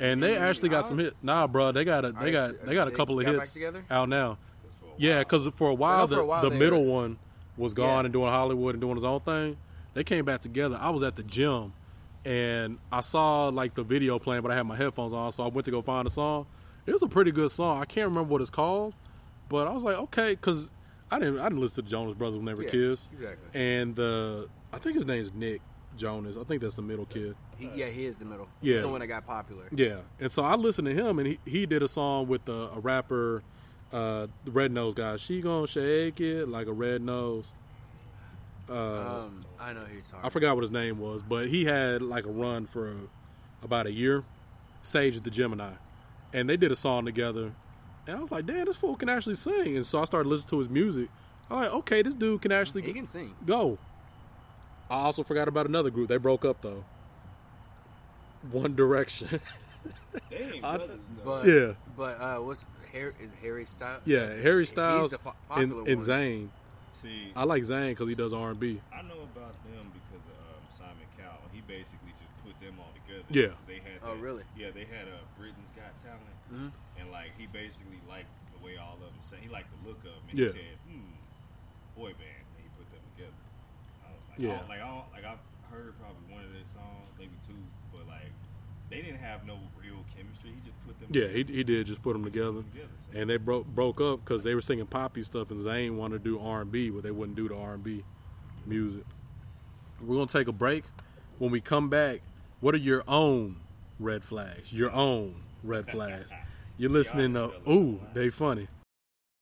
E: And they actually got some hit. Nah, bro, they got a they got
H: they-
E: got a couple of hits out now.
M: Just for a
E: Yeah, because for a while, the,
H: for a while
E: the middle one was gone and doing Hollywood and doing his own thing. They came back together. I was at the gym and I saw like the video playing, but I had my headphones on, so I went to go find a song. It was a pretty good song. I can't remember what it's called, but I was like, okay, because I didn't I didn't listen to the Jonas Brothers when they were
H: Yeah,
E: kids.
H: exactly.
E: And the I think his name's Nick Jonas. I think that's the middle kid.
H: He, yeah, he is the middle.
E: Yeah.
H: He's the one that got popular.
E: Yeah, and so I listened to him, and he, he did a song with a, a rapper, uh, the Red Nose guy. She gonna shake it like a red nose. Uh,
H: Um, I know who you're talking.
E: I forgot what his name was, but he had like a run for about a year. Sage the Gemini, and they did a song together, and I was like, "Damn, this fool can actually sing." And so I started listening to his music. I'm like, "Okay, this dude can actually
H: He can sing.
E: go." I also forgot about another group. They broke up though. One Direction.
M: They ain't
E: I-
M: brothers.
H: But
E: Yeah.
H: but uh, what's Harry? Is Harry Styles?
E: Yeah, Harry
H: He's
E: Styles
H: the po-
E: and, and. Zayn.
M: See,
E: I like Zayn because he does R and B.
M: I know about them because of um, Simon Cowell. He basically just put them all together.
E: Yeah.
M: They had.
H: Oh, really?
M: Yeah, they had a uh, Britain's Got Talent,
H: Mhm.
M: and like he basically liked the way all of them sang. He liked the look of them, and
E: Yeah.
M: he said, "Hmm, boy band." And he put them together. I was like,
E: Yeah.
M: I like I like I've heard probably one of their songs, maybe two, but like they didn't have no real chemistry. He just put them.
E: Yeah, he,
M: together.
E: he did just put them together,
M: together,
E: and they broke broke up because they were singing poppy stuff, and Zayn wanted to do R and B, but they wouldn't do the R and B music. We're gonna take a break. When we come back, what are your own red flags? Your own red flags. You're listening to Ooh, they funny.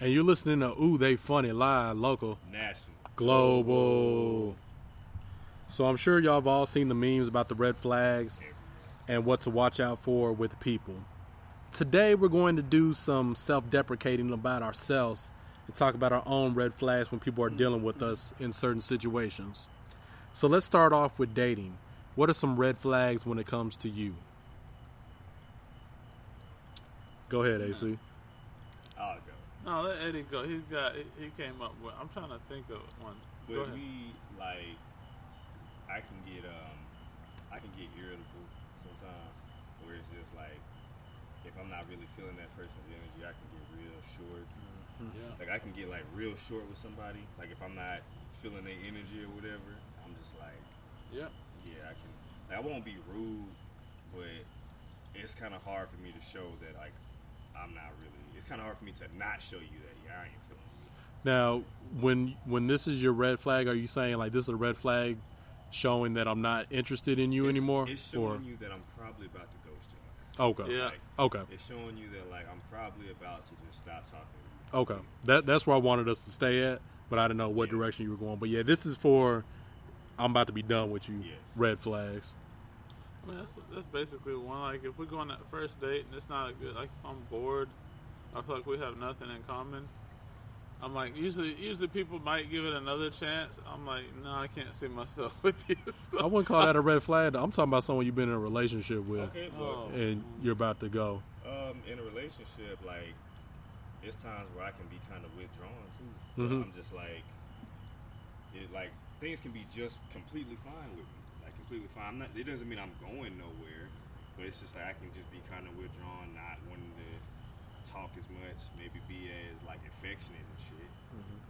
E: And you're listening to Ooh, they funny live, local,
M: National.
E: global. So I'm sure y'all have all seen the memes about the red flags and what to watch out for with people. Today we're going to do some self-deprecating about ourselves and talk about our own red flags when people are dealing with us in certain situations. So let's start off with dating. What are some red flags when it comes to you? Go ahead, AC.
M: I'll go.
C: No, let Eddie go. He's got. He, he came up with. I'm trying to think of one. Go
M: With
C: ahead.
M: me, like, I can get um, I can get irritable sometimes, where it's just like, if I'm not really feeling that person's energy, I can get real short.
C: Yeah.
M: Like I can get like real short with somebody. Like if I'm not feeling their energy or whatever, I'm just like,
C: Yeah.
M: yeah, I can. Like, I won't be rude, but it's kind of hard for me to show that like I'm not really. It's kind of hard for me to not show you that yeah, I ain't feeling. you.
E: Now, when when this is your red flag, are you saying like this is a red flag showing that I'm not interested in you anymore?
M: It's showing you that I'm probably about to ghost you.
E: Okay.
M: Like,
E: Okay.
M: It's showing you that like I'm probably about to just stop talking to you.
E: Okay, that that's where I wanted us to stay at, but I didn't know what direction you were going. But yeah, this is for I'm about to be done with you. Red flags.
C: I mean, that's, that's basically one. Like, if we go on that first date and it's not a good, like, if I'm bored, I feel like we have nothing in common. I'm like, usually, usually people might give it another chance. I'm like, no, I can't see myself with you.
E: I wouldn't call that a red flag. I'm talking about someone you've been in a relationship with,
M: Okay, but-
E: and you're about to go.
M: Um, in a relationship, like it's times where I can be kind of withdrawn too. But
E: Mhm.
M: I'm just like, it like things can be just completely fine with me, like completely fine. I'm not. It doesn't mean I'm going nowhere, but it's just like I can just be kind of withdrawn, not wanting to talk as much, maybe be as like affectionate and shit.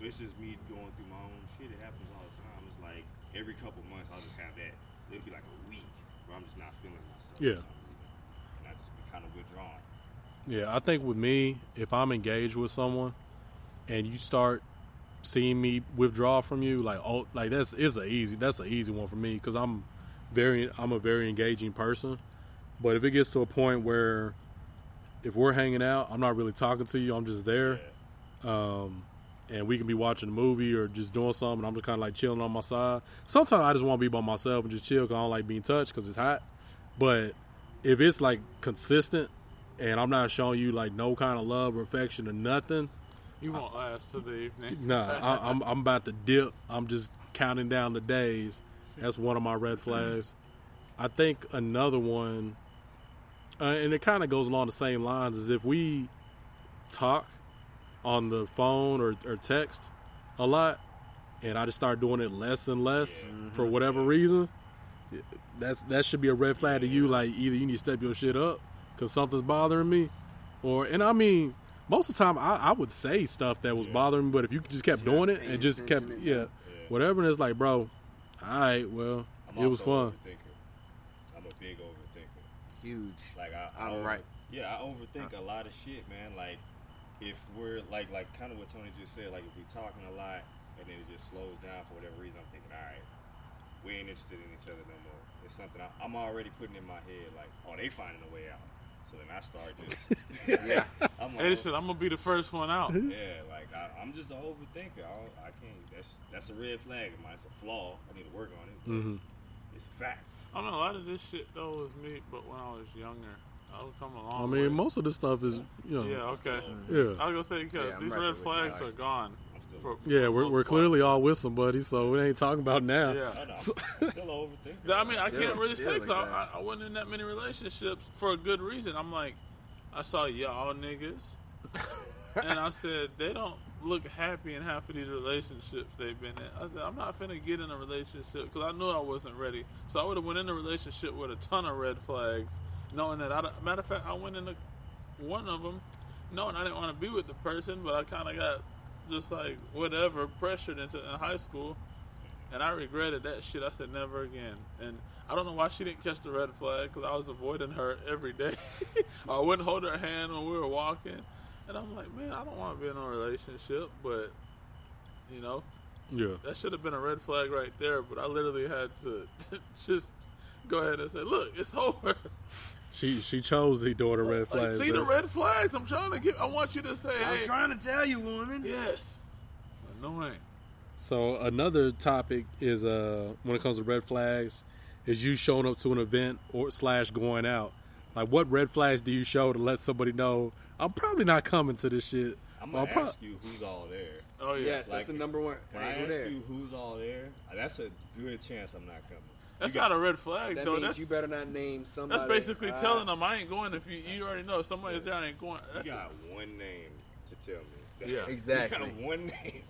M: But it's just me going through my own shit. It happens all the time. It's like every couple months I'll just have that. It'll be like a week where I'm just not feeling myself.
E: Yeah.
M: And I just be kind of withdrawn.
E: Yeah, I think with me, if I'm engaged with someone and you start seeing me withdraw from you, like oh, like that's it's a easy that's an easy one for me because I'm very I'm a very engaging person. But if it gets to a point where if we're hanging out, I'm not really talking to you, I'm just there, um, and we can be watching a movie or just doing something, and I'm just kind of like chilling on my side. Sometimes I just want to be by myself and just chill because I don't like being touched because it's hot. But if it's like consistent and I'm not showing you like no kind of love or affection or nothing,
C: You won't last to the evening.
E: Nah, I, I'm I'm about to dip. I'm just counting down the days. That's one of my red flags. I think another one, uh, and it kind of goes along the same lines, as if we talk on the phone or, or text a lot, and I just start doing it less and less for whatever reason. That's that should be a red flag to you. Like either you need to step your shit up because something's bothering me, or and I mean most of the time I, I would say stuff that was bothering me, but if you just kept doing it and just kept yeah, whatever, and it's like, bro, all right, well,
M: I'm
E: it was fun.
M: overthinker. I'm a big overthinker.
H: Huge.
M: Like I, I
H: I'm
M: over-
H: right.
M: Yeah, I overthink a lot of shit, man. Like if we're like like kind of what Tony just said, like if we're talking a lot and then it just slows down for whatever reason, I'm thinking, all right, we ain't interested in each other no more. It's something I, I'm already putting in my head, like, oh, they finding a way out. So then I start just
C: Yeah.
M: I'm
C: Hey, listen, I'm gonna be the first one out.
M: Yeah, like I, I'm just an overthinker. I, I can't. That's that's a red flag of mine. It's a flaw. I need to work on it. but
E: Mhm.
M: It's a fact.
C: I don't know. A lot of this shit though was me, but when I was younger, I was coming along.
E: I mean, most of this stuff is you know.
C: Yeah, okay.
E: Yeah.
C: I was gonna say because
E: Yeah,
C: these
E: right
C: red
E: there with you.
C: flags are gone. For,
E: Yeah, we're, we're clearly all with somebody, so we ain't talking about now.
C: Yeah.
E: So-
C: I mean, I
E: Still-
C: can't really
E: say
C: say 'cause
E: like
C: I, I, I wasn't in that many relationships for a good reason. I'm like, I saw y'all niggas, and I said they don't look happy in half of these relationships they've been in. I said I'm not finna get in a relationship because I knew I wasn't ready. So I would have went in a relationship with a ton of red flags, knowing that. I, matter of fact, I went into one of them knowing I didn't want to be with the person, but I kind of got just like whatever pressured into in high school. And I regretted that shit. I said never again. And I don't know why she didn't catch the red flag because I was avoiding her every day. I wouldn't hold her hand when we were walking. And I'm like, man, I don't want to be in a relationship, but you know,
E: Yeah.
C: that should have been a red flag right there. But I literally had to just go ahead and say, look, it's over.
E: She she chose the door to red
C: Like,
E: flags.
C: see the red flags. I'm trying to get. I want you to say,
H: I'm
C: hey,
H: trying to tell you, woman.
C: Yes. Annoying.
E: So another topic is uh when it comes to red flags, is you showing up to an event or slash going out. Like what red flags do you show to let somebody know I'm probably not coming to this shit?
M: I'm
E: Or
M: gonna
E: prob-
M: ask you who's all there.
C: Oh yeah.
H: Yes, that's the number one.
M: When
H: I
M: I ask
H: there.
M: you who's all there, that's a good chance I'm not coming.
C: That's
M: You got-
C: not a red flag,
H: That
C: though.
H: means
C: That's
H: you better not name somebody.
C: That's basically
H: uh,
C: telling them I ain't going if you you already know if somebody's there. I ain't going. That's
M: You got one name to tell me.
C: Yeah.
H: Exactly.
M: You got one name.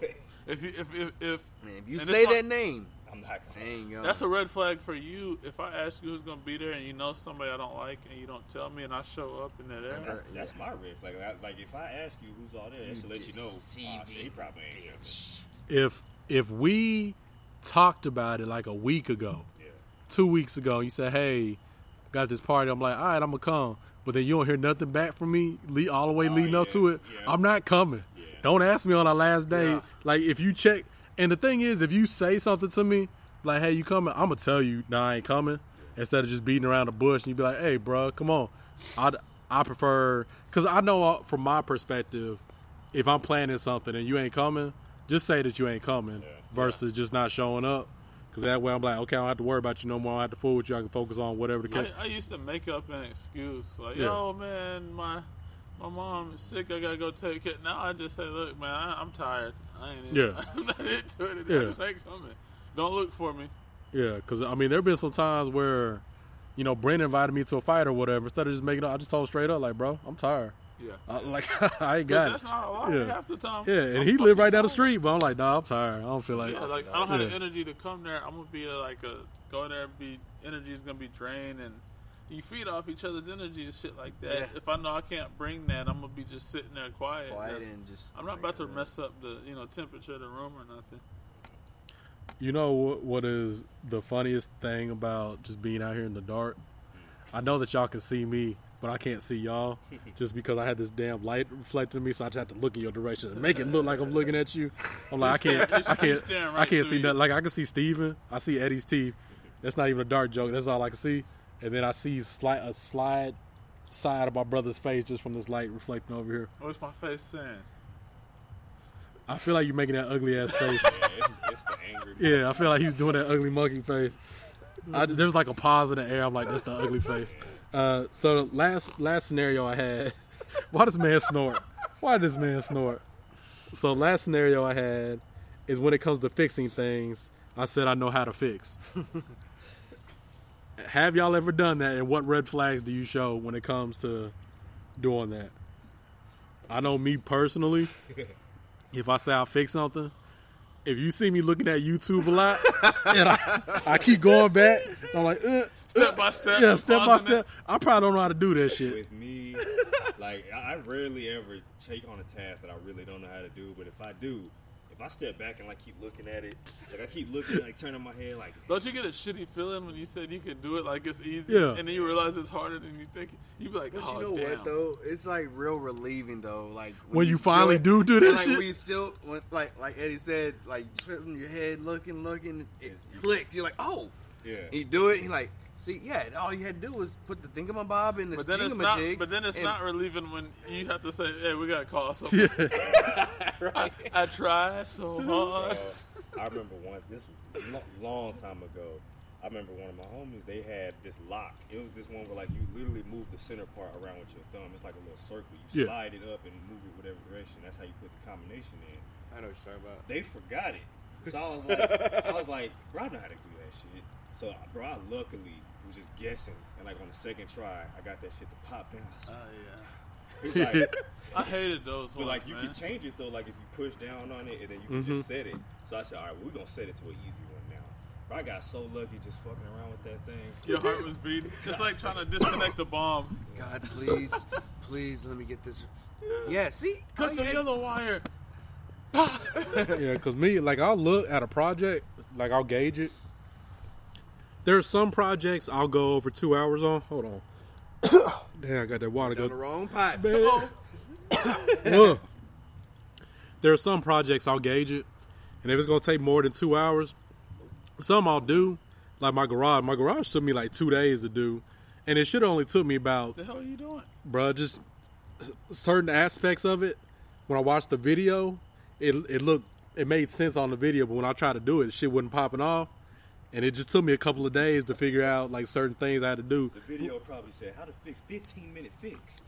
C: if you if if if,
H: if you say that
C: not-
H: name,
M: I'm not
H: going. Ain't going.
C: That's a red flag for you. If I ask you who's gonna be there and you know somebody I don't like and you don't tell me and I show up and they're there,
M: That's, that's my red flag. Like, like, if I ask you who's all there, that should let you know. Oh, shit, he probably ain't coming.
E: if if we talked about it like a week ago, yeah. two weeks ago, you said, "Hey, got this party," I'm like, "All right, I'm gonna come," but then you don't hear nothing back from me, all the way oh, leading up to it. I'm not coming. Don't ask me on our last day. Like if you check, and the thing is, if you say something to me, like, "Hey, you coming?" I'm gonna tell you, "Nah, I ain't coming." Instead of just beating around the bush, and you be like, "Hey, bro, come on." I I prefer because I know uh, from my perspective, if I'm planning something and you ain't coming, just say that you ain't coming versus just not showing up. Because that way I'm like, okay, I don't have to worry about you no more. I don't have to fool with you. I can focus on whatever the case.
C: I, I used to make up an excuse like,
E: Yeah.
C: "Yo, man, my my mom is sick. I gotta go take care." Now I just say, "Look, man, I, I'm tired. I ain't. In,
E: Yeah.
C: I'm not into it.
E: Yeah.
C: Just ain't coming. Don't look for me."
E: Yeah, because I mean, there have been some times where, you know, Brandon invited me to a fight or whatever. Instead of just making it, I just told him straight up, like, bro, I'm tired.
C: Yeah.
E: I, like I ain't got
C: That's
E: it.
C: not a lie.
E: Yeah.
C: Half the time,
E: Yeah, and
C: I'm
E: he lived right down the street, but I'm like, nah, I'm tired. I don't feel like.
C: yeah, like I don't have
E: Yeah.
C: the energy to come there. I'm gonna be like a go there and be energy is gonna be drained and you feed off each other's energy and shit like that.
H: Yeah.
C: If I know I can't bring that, I'm gonna be just sitting there quiet.
H: Quiet and just
C: I'm not about to mess up the you know temperature of the room or nothing.
E: You know what, what is the funniest thing about just being out here in the dark? Hmm. I know that y'all can see me but I can't see y'all just because I had this damn light reflecting me. So I just have to look in your direction and make it look like I'm looking at you. I'm like, I can't, I can't,
C: you're
E: I can't see
C: you.
E: nothing. Like I can see Steven. I see Eddie's teeth. That's not even a dark joke. That's all I can see. And then I see slide, a slide side of my brother's face just from this light reflecting over here.
C: What's my face saying?
E: I feel like you're making that ugly ass face.
M: Yeah, it's, it's the angry.
E: Yeah, I feel like he was doing that ugly monkey face. I, there was like a pause in the air. I'm like, that's the ugly face. Uh, so the last last scenario I had, why does man snort? Why does man snort? So last scenario I had is when it comes to fixing things. I said I know how to fix. Have y'all ever done that? And what red flags do you show when it comes to doing that? I know me personally. If I say I'll fix something, if you see me looking at YouTube a lot, and I, I keep going back, I'm like, uh,
C: Step
E: uh,
C: by step,
E: yeah, step by
C: pausing
E: step. I probably don't know how to do that shit.
M: With me, like I I rarely ever take on a task that I really don't know how to do. But if I do, if I step back and like keep looking at it, like I keep looking, like turning my head, like
C: Don't you get a shitty feeling when you said you could do it like it's easy,
H: Yeah.
C: and then you realize it's harder than you think? You be like,
H: But
C: oh
H: you know
C: damn.
H: what though? It's like real relieving though. Like
E: When you finally do do
H: and,
E: that
H: like,
E: shit?
H: We still, when, like like Eddie said, like tripping your head, looking, looking, it clicks. You're like, oh,
M: yeah.
H: You do it. You're like, see, yeah. All you had to do was put the thingamabob in the
C: But then it's not.
H: jingamajig.
C: But then it's
H: and-
C: not relieving when you have to say, "Hey, we got to call
H: Yeah.
C: someone." I, I tried so hard.
M: Uh, I remember one. This was a lo- long time ago. I remember one of my homies. They had this lock. It was this one where like you literally move the center part around with your thumb. It's like a little circle. You
H: Yeah.
M: slide it up and move it whatever direction. That's how you put the combination in.
H: I know what you're talking about.
M: They forgot it. So I was like, I was like, bro, I know how to do that shit. So, bro, I luckily was just guessing, and like on the second try, I got that shit to pop down.
C: Oh yeah.
M: Like,
C: I hated those
M: But
C: ones,
M: like you
C: man.
M: can change it though. Like if you push down on it and then you can
E: Mhm.
M: just set it. So I said, all right, we're gonna set it to an easy one now. Bro, I got so lucky just fucking around with that thing.
C: Your heart was beating. It's like trying to disconnect the bomb.
H: God, please, please, let me get this. Yeah, see,
C: Cut the yellow wire.
E: yeah, because me, like, I'll look at a project, like, I'll gauge it. There's some projects I'll go over two hours on. Hold on. Damn, I got that water.
H: Down
E: Go.
H: the wrong pipe.
E: Look. There are some projects I'll gauge it, and if it's gonna take more than two hours, some I'll do. Like my garage, my garage took me like two days to do, and it should have only took me about,
C: The hell are you doing?
E: bruh, just certain aspects of it. When I watched the video, it it looked it made sense on the video, but when I tried to do it, shit wasn't popping off, and it just took me a couple of days to figure out like certain things I had to do.
M: The video probably said how to fix 15 minute fix.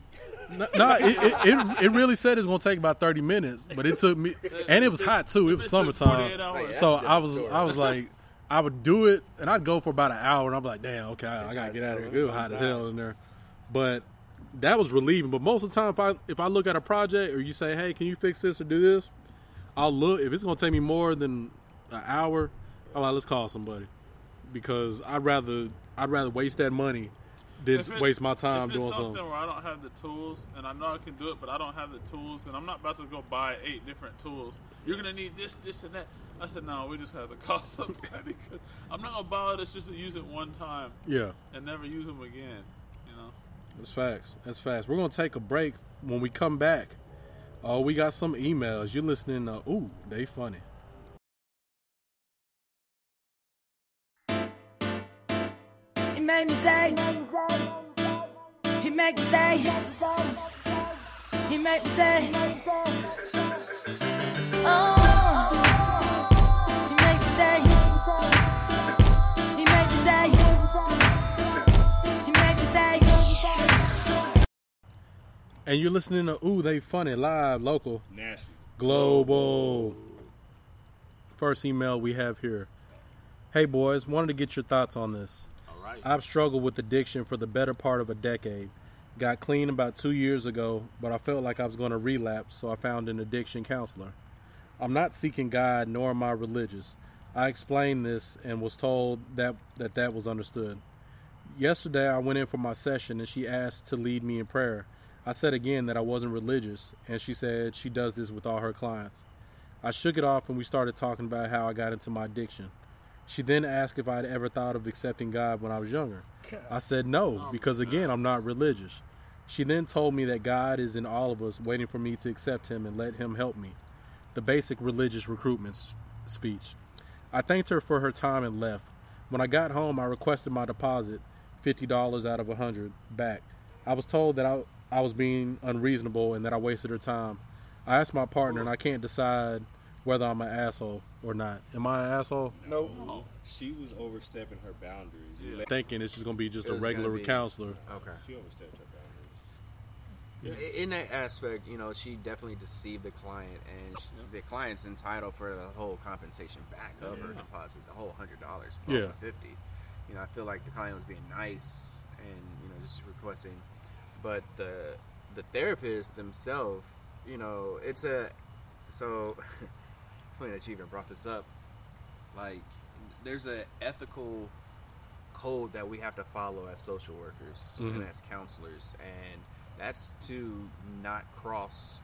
E: No, no, it, it, it, it really said it was gonna take about thirty minutes, but it took me, and it was hot too. It was summertime, so
C: That's a
E: I was I was like, I would do it, and I'd go for about an hour, and I'm like, damn, okay, I, I gotta get out of here. It was hot as hell in there, but that was relieving. But most of the time, if I if I look at a project or you say, hey, can you fix this or do this, I'll look. If it's gonna take me more than an hour, I'm let's call somebody because I'd rather I'd rather waste that money than
C: it-
E: waste my time doing
C: something
E: something.
C: where I don't have the tools, and I know I can do it, but I don't have the tools, and I'm not about to go buy eight different tools. You're gonna need this, this, and that. I said, no, we just have to call somebody. I'm not gonna buy all this just to use it one time.
E: Yeah.
C: And never use them again. You know.
E: That's facts. That's facts. We're gonna take a break. When we come back, oh, we got some emails. You're listening to Ooh, they funny.
P: Made me say. He made me say. He made me say. Oh. He made me say. He made me say. He made me say.
E: And you're listening to Ooh, they funny live, local,
M: National.
E: global. First email we have here. Hey boys, wanted to get your thoughts on this.
M: Alright.
E: I've struggled with addiction for the better part of a decade. Got clean about two years ago, but I felt like I was going to relapse, so I found an addiction counselor. I'm not seeking God, nor am I religious. I explained this and was told that that, that was understood. Yesterday, I went in for my session and she asked to lead me in prayer. I said again that I wasn't religious, and she said she does this with all her clients. I shook it off and we started talking about how I got into my addiction. She then asked if I had ever thought of accepting God when I was younger. I said no, oh, because again, I'm not religious. She then told me that God is in all of us, waiting for me to accept Him and let Him help me. The basic religious recruitment speech. I thanked her for her time and left. When I got home, I requested my deposit, fifty dollars out of a hundred, back. I was told that I I was being unreasonable and that I wasted her time. I asked my partner, and I can't decide whether I'm an asshole or not. Am I an asshole?
M: No, she was overstepping her boundaries. You let-
E: Thinking it's just gonna be just
H: It
E: a regular counselor.
H: Okay.
M: She overstepped her
H: I- In that aspect, you know, she definitely deceived the client, and she, the client's entitled for the whole compensation back of her deposit, the whole hundred dollars,
E: Yeah.
H: fifty. You know, I feel like the client was being nice and you know just requesting, but the the therapist themselves, you know, it's a so. funny that you even brought this up. Like, there's an ethical code that we have to follow as social workers
E: Mhm.
H: and as counselors, and that's to not cross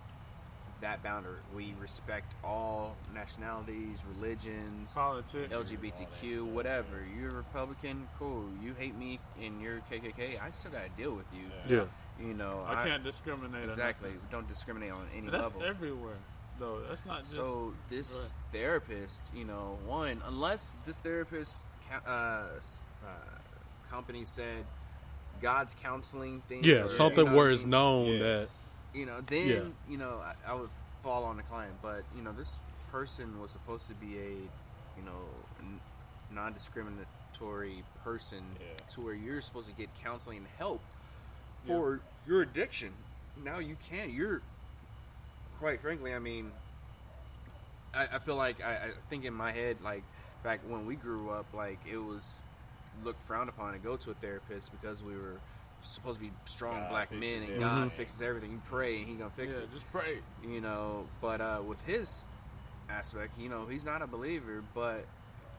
H: that boundary. We respect all nationalities, religions,
C: Politics.
H: LGBTQ, whatever. You're a Republican, cool. You hate me and you're KKK, I still gotta deal with you.
C: Yeah.
H: You know,
C: I can't discriminate
H: Exactly. Don't discriminate on any
C: that's
H: level.
C: everywhere, though. That's not just.
H: So this therapist, you know, one unless this therapist uh, uh, company said God's counseling thing,
E: Yeah,
H: or,
E: something
H: you know
E: where it's
H: mean?
E: known that
H: you know, then
E: Yeah.
H: you know I, I would fall on the client. But you know, this person was supposed to be a you know n- non-discriminatory person to where you're supposed to get counseling and help for your addiction. Now you can't. You're quite frankly, I mean, I, I feel like I, I think in my head, like back when we grew up, like it was looked frowned upon to go to a therapist because we were supposed to be strong
M: God
H: black men and
M: everything.
H: God
M: Mhm.
H: fixes everything. You pray and He gonna fix
C: Yeah,
H: it.
C: just pray.
H: You know, but uh, with his aspect, you know, he's not a believer, but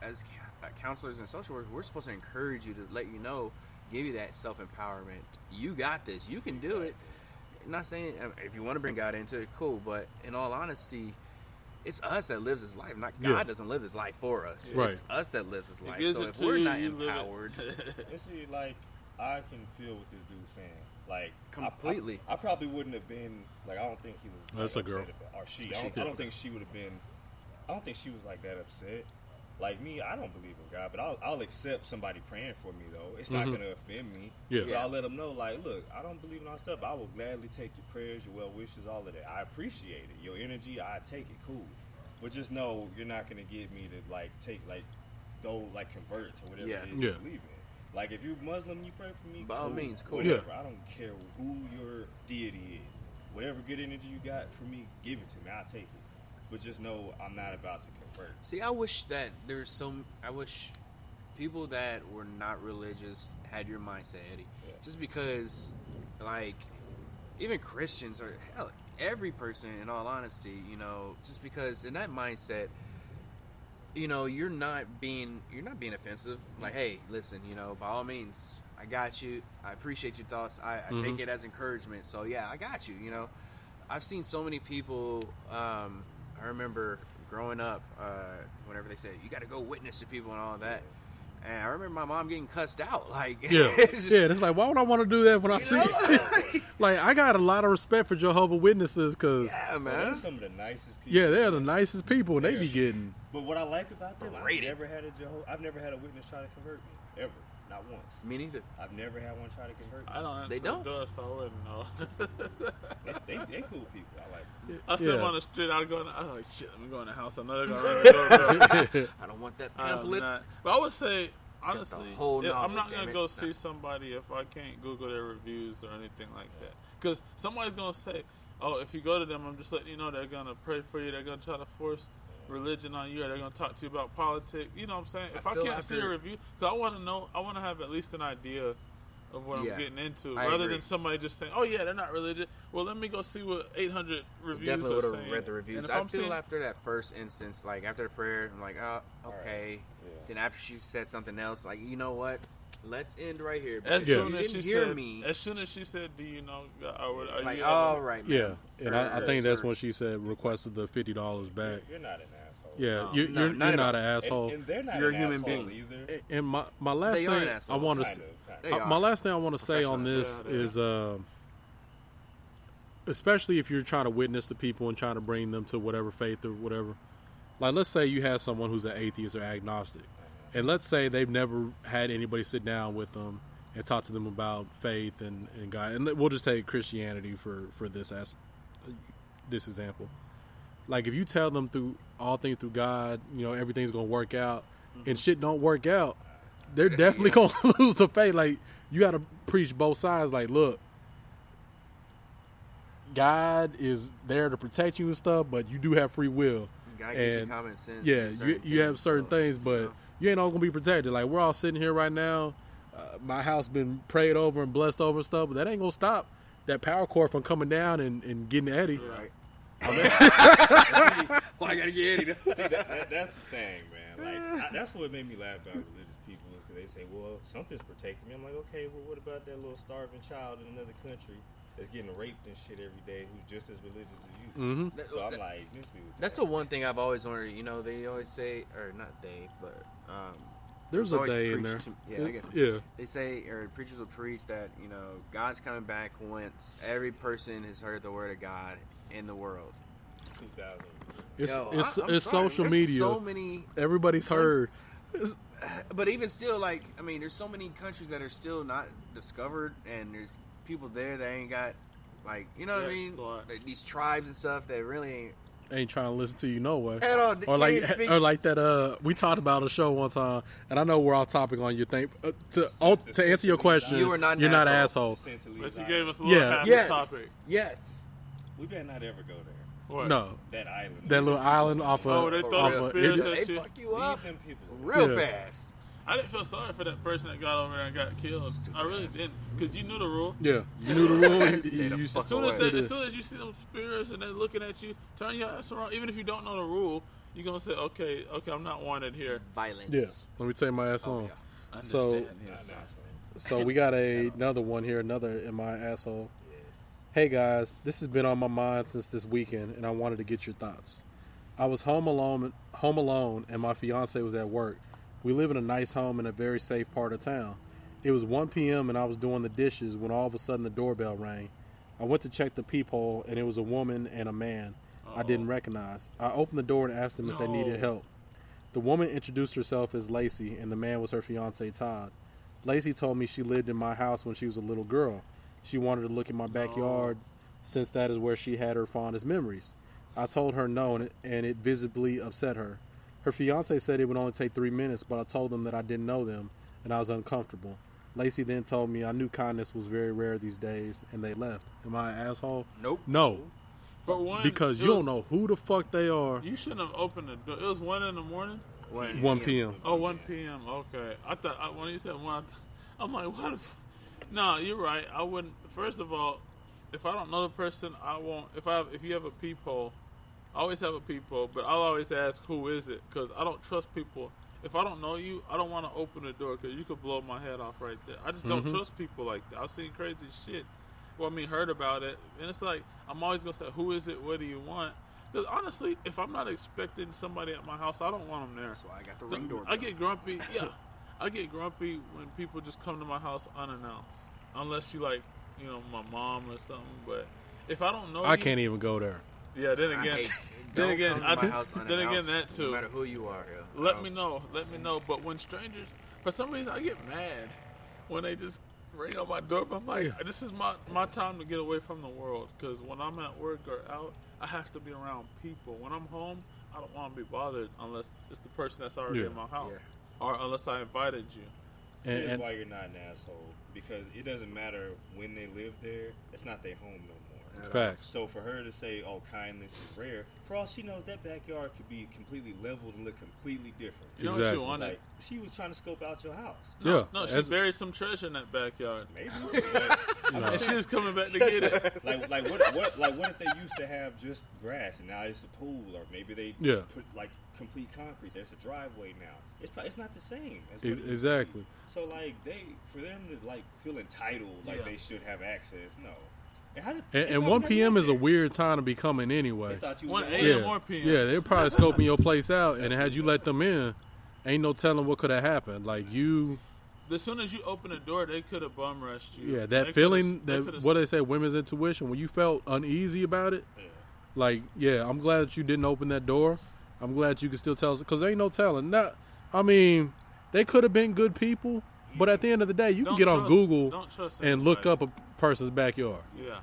H: as uh, counselors and social workers, we're supposed to encourage you to let you know, give you that self empowerment. You got this. You can do it. I'm not saying um, if you want to bring God into it, cool. But in all honesty, it's us that lives this life. Not God
E: Yeah.
H: doesn't live this life for us.
E: Right.
H: It's us that lives this
C: He
H: life. So if we're
C: you,
H: not
C: you live it.
H: empowered,
M: You see, like I can feel what this dude's saying. Like I- I-
H: Completely.
M: I, probably wouldn't have been like I don't think he was.
E: That's
M: like,
E: a girl.
M: upset About, or she.
H: She.
M: I don't, I don't think she would have been. I don't think she was like that upset. Like me, I don't believe in God, but I'll, I'll accept somebody praying for me though. It's not
E: Mhm.
M: going to offend me.
E: Yeah.
M: But I'll let them know, like, look, I don't believe in all stuff. I will gladly take your prayers, your well wishes, all of that. I appreciate it. Your energy, I take it. Cool. But just know you're not going to get me to like take like go like convert to whatever
H: Yeah.
M: it is you believe in. Like if you're Muslim, you pray for me.
H: By all means, cool.
M: Whatever.
E: Yeah.
M: I don't care who your deity is. Whatever good energy you got for me, give it to me. I'll take it. But just know I'm not about to convert.
H: See, I wish that there's some. I wish people that were not religious had your mindset, Eddie. Just because, like, even Christians or hell, every person, in all honesty, you know, just because in that mindset, you know, you're not being you're not being offensive. Like, hey, listen, you know, by all means, I got you. I appreciate your thoughts. I, I take
E: Mhm.
H: it as encouragement. So yeah, I got you. You know, I've seen so many people. Um, I remember growing up, uh, whenever they said you got to go witness to people and all that. And I remember my mom getting cussed out. Like,
E: Yeah,
H: it's just-
E: yeah. It's like, why would I want to do that when I see? It? like, I got a lot of respect for Jehovah Witnesses because,
H: yeah,
M: Well,
H: man.
M: they're some of the nicest people.
E: yeah, they're the nicest people, and they be getting.
M: But what I like about them, I've never had a Jehovah. I've never had a witness try to convert me ever, not once.
H: Me neither.
M: I've never had one try to convert me.
C: I don't answer
H: They don't?
C: the door, so I wouldn't know.
M: They, they, they cool people. I like. Them.
C: I see
E: Yeah.
C: them on the street. I go. In, I'm like, shit. Let me go in the house. I know they're gonna run the doorbell.
H: I don't want that
C: I'm
H: pamphlet.
C: not- But I would say honestly,
H: whole
C: if- I'm not gonna go
H: No.
C: see somebody if I can't Google their reviews or anything like that. Because somebody's gonna say, "Oh, if you go to them, I'm just letting you know they're gonna pray for you. They're gonna try to force religion on you, or they're gonna talk to you about politics." You know what I'm saying? If
H: I
C: I, can't see a review, because I want to know, I want to have at least an idea of what
H: Yeah,
C: I'm getting into,
H: I
C: rather
H: agree.
C: than somebody just saying, "Oh yeah, they're not religious." Well, let me go see what 800 reviews
H: Definitely would have read the reviews.
C: And
H: I
C: I'm
H: feel
C: seeing-
H: after that first instance, like after the prayer, I'm like, oh, okay. Then after she said something else, like, you know what? Let's end right here.
C: As soon
H: you
C: as
H: didn't
C: she
H: hear
C: said,
H: me.
C: as soon as she said, "Do you know?" God, Are, are
H: Like,
C: you
H: all right, man.
E: Yeah, and I, I
H: Or-
E: think that's when she said requested the fifty dollars back.
M: You're not an asshole.
E: Yeah,
H: No,
E: you,
H: no,
E: you're,
H: not
E: you're
H: at
E: not an asshole.
M: And, and they're not
H: You're a human being.
M: either.
E: And my my last
H: They
E: thing. I want to say,
M: of, kind
H: They
E: uh, my last thing I want to say on this
C: yeah,
E: is uh, especially if you're trying to witness to people and trying to bring them to whatever faith or whatever. Like, let's say you have someone who's an atheist or agnostic, and let's say they've never had anybody sit down with them and talk to them about faith and, and God. And we'll just take Christianity for for this as this example. Like, if you tell them through all things through God, you know everything's gonna work out, and shit don't work out, they're definitely gonna lose the faith. Like, you got to preach both sides. Like, look, God is there to protect you and stuff, but you do have free will.
H: God gives you
E: and
H: common sense
E: Yeah, you, you have certain
H: so,
E: things, but you ain't all gonna be protected. Like we're all sitting here right now. Uh, my house been prayed over and blessed over and stuff, but that ain't gonna stop that power cord from coming down and, and getting Eddie.
H: Right.
M: Well, I gotta get Eddie. See, that, that, that's the thing, man. Like I, that's what made me laugh about religious people is because they say, "Well, something's protecting me." I'm like, okay, well, what about that little starving child in another country that's getting raped and shit every day, who's just as religious as you?
E: Mhm.
M: So I'm like, this dude.
H: That's the one thing I've always wondered. You know, they always say, or not they, but um,
E: There's
H: it's
E: a
H: always
E: they in there.
H: To, yeah, I guess.
E: Yeah.
H: They say, or preachers will preach that you know God's coming back once every person has heard the word of God in the world.
M: Two thousand.
E: It's
H: Yo,
E: it's
H: I-
E: it's
H: sorry,
E: social
H: there's
E: media.
H: So many.
E: Everybody's heard.
H: But even still, like I mean, there's so many countries that are still not discovered, and there's people there that ain't got, like, you know what I mean? Like, these tribes and stuff that really ain't.
E: ain't trying to listen to you no way.
H: At all.
E: Or like,
H: speak.
E: or like that. Uh, we talked about a show one time, and I know we're off topic on your thing. Uh, to oh, to answer your question,
H: You are not an
E: you're not an
H: asshole.
E: asshole.
C: But you gave us a little
E: Yeah.
C: half
H: Yes.
C: topic.
H: Yes.
M: We better not ever go there.
C: What?
E: No,
M: That island.
E: that little island off of.
C: Oh, they throw
E: off
C: the
E: of-
C: spears
E: it-
H: They
C: you.
H: fuck you up
M: Leave them people.
H: real
E: Yeah.
H: fast.
C: I didn't feel sorry for that person that got over there and got killed. I really didn't, because you knew the rule.
E: Yeah, you knew the rule. you-
H: Stay the fuck
C: As soon as,
H: away.
C: they, as soon as you see them spears and they're looking at you, turn your ass around. Even if you don't know the rule, you're gonna say, "Okay, okay, I'm not wanted here."
H: Violence.
E: Yeah, let me take my ass oh, on. So,
C: Understand, yes.
E: so we got a, another one here, another in my asshole. Hey guys, this has been on my mind since this weekend, and I wanted to get your thoughts. I was home alone, home alone, and my fiance was at work. We live in a nice home in a very safe part of town. It was 1 p.m. and I was doing the dishes when all of a sudden the doorbell rang. I went to check the peephole, and it was a woman and a man I didn't recognize. I opened the door and asked them if they needed help. The woman introduced herself as Lacey, and the man was her fiance Todd. Lacey told me she lived in my house when she was a little girl. She wanted to look in my backyard since that is where she had her fondest memories. I told her no, and it, and it visibly upset her. Her fiance said it would only take three minutes, but I told them that I didn't know them, and I was uncomfortable. Lacey then told me I knew kindness was very rare these days, and they left. Am I an asshole?
H: Nope.
E: No,
C: For one,
E: because you
C: was-
E: don't know who the fuck they are.
C: You shouldn't have opened the door. It was one in the morning.
E: 1 p.m.
C: Oh, 1 p.m. Okay. I thought I, when you said one, I th- I'm like, what? If, no, you're right. I wouldn't. First of all, if I don't know the person, I won't. If I if you have a peephole, I always have a peephole, but I'll always ask who is it because I don't trust people. If I don't know you, I don't want to open the door because you could blow my head off right there. I just don't
E: Mhm.
C: trust people like that. I've seen crazy shit. Well, I mean, heard about it, and it's like I'm always gonna say, "Who is it? What do you want?" Because honestly, if I'm not expecting somebody at my house, I don't want them there. That's
H: why I got the ring doorbell.
C: I get grumpy. Yeah, I get grumpy when people just come to my house unannounced, unless you like, you know, my mom or something. But if I don't know,
E: I
C: you-
E: can't even go there.
C: Yeah, then
H: I
C: again,
H: hate-
C: then again, I
H: my house
C: then again that too.
H: no matter who you are, yeah.
C: Let
H: I
C: me know. Let me know. But when strangers, for some reason, I get mad when they just ring on my door. But I'm like, this is my my time to get away from the world. Because when I'm at work or out, I have to be around people. When I'm home, I don't want to be bothered unless it's the person that's already
E: Yeah.
C: in my house, or unless I invited you.
E: And-
M: Here's
E: and-
M: why you're not an asshole because it doesn't matter when they live there. It's not their home no more.
E: Facts.
M: So for her to say, "Oh, kindness is rare," for all she knows, that backyard could be completely leveled and look completely different.
C: You know what she Exactly. wanted?
M: Like she was trying to scope out your house.
C: No, no, she buried some treasure in that backyard.
M: Maybe.
C: And she was coming back to get it.
M: like, like what, what, like what if they used to have just grass and now it's a pool, or maybe they
E: Yeah.
M: put like complete concrete. There's a driveway now. It's probably, it's not the same. As what it used to
E: exactly.
M: So like they, for them to like feel entitled, like
E: Yeah.
M: they should have access. No. And, did,
E: And, and 1 p.m.
M: lived
E: is a weird time to be coming anyway.
M: They thought you
C: One a.m.
E: yeah.
C: or p.m.
E: Yeah, they're probably scoping your place out, and had you let them in, ain't no telling what could have happened. Like you,
C: as soon as you open the door, they could have bum rushed you.
E: Yeah,
C: They
E: that feeling,
C: coulda- they
E: that what they say, women's intuition. When you felt uneasy about it, yeah. like, yeah, I'm glad that you didn't open that door. I'm glad you can still tell us because there ain't no telling. Not, I mean, they could have been good people, but at the end of the day, you
C: Don't
E: can get on Google and look up a person's backyard.
C: Yeah.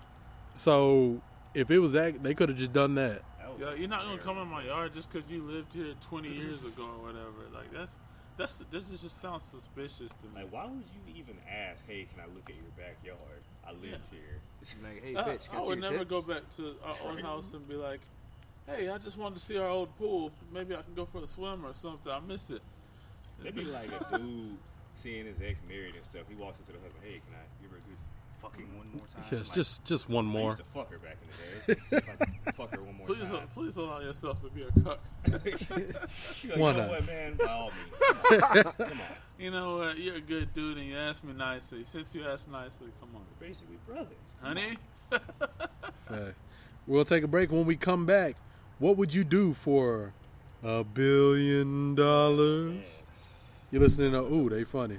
E: So if it was that, they could have just done that.
C: Yeah, you're not gonna come in my yard just because you lived here 20 years ago or whatever. Like that's that's that just sounds suspicious to me.
M: Like, why would you even ask, "Hey, can I look at your backyard? I lived here."
H: It's Like, hey,
C: I,
H: bitch, can
C: I
H: I
C: would never
H: tits?
C: go back to our own house and be like, "Hey, I just wanted to see our old pool. Maybe I can go for a swim or something. I miss it."
M: That'd be like a dude seeing his ex married and stuff. He walks into the husband, "Hey, can I give her a good fucking one more time?"
E: Yes,
M: Like,
E: just just one
M: I
E: more.
M: used to fuck her back in the day. See if I can fuck her one more
C: Please,
M: time.
C: please allow yourself to be a cuck.
M: You go,
E: Why
M: you know what, man? By all means, come on. Come on.
C: You know what? You're a good dude, and you asked me nicely. Since you asked nicely, come on.
M: We're Basically, brothers,
C: honey.
E: Facts. We'll take a break. When we come back, what would you do for a billion dollars? You're listening to Ooh, they funny.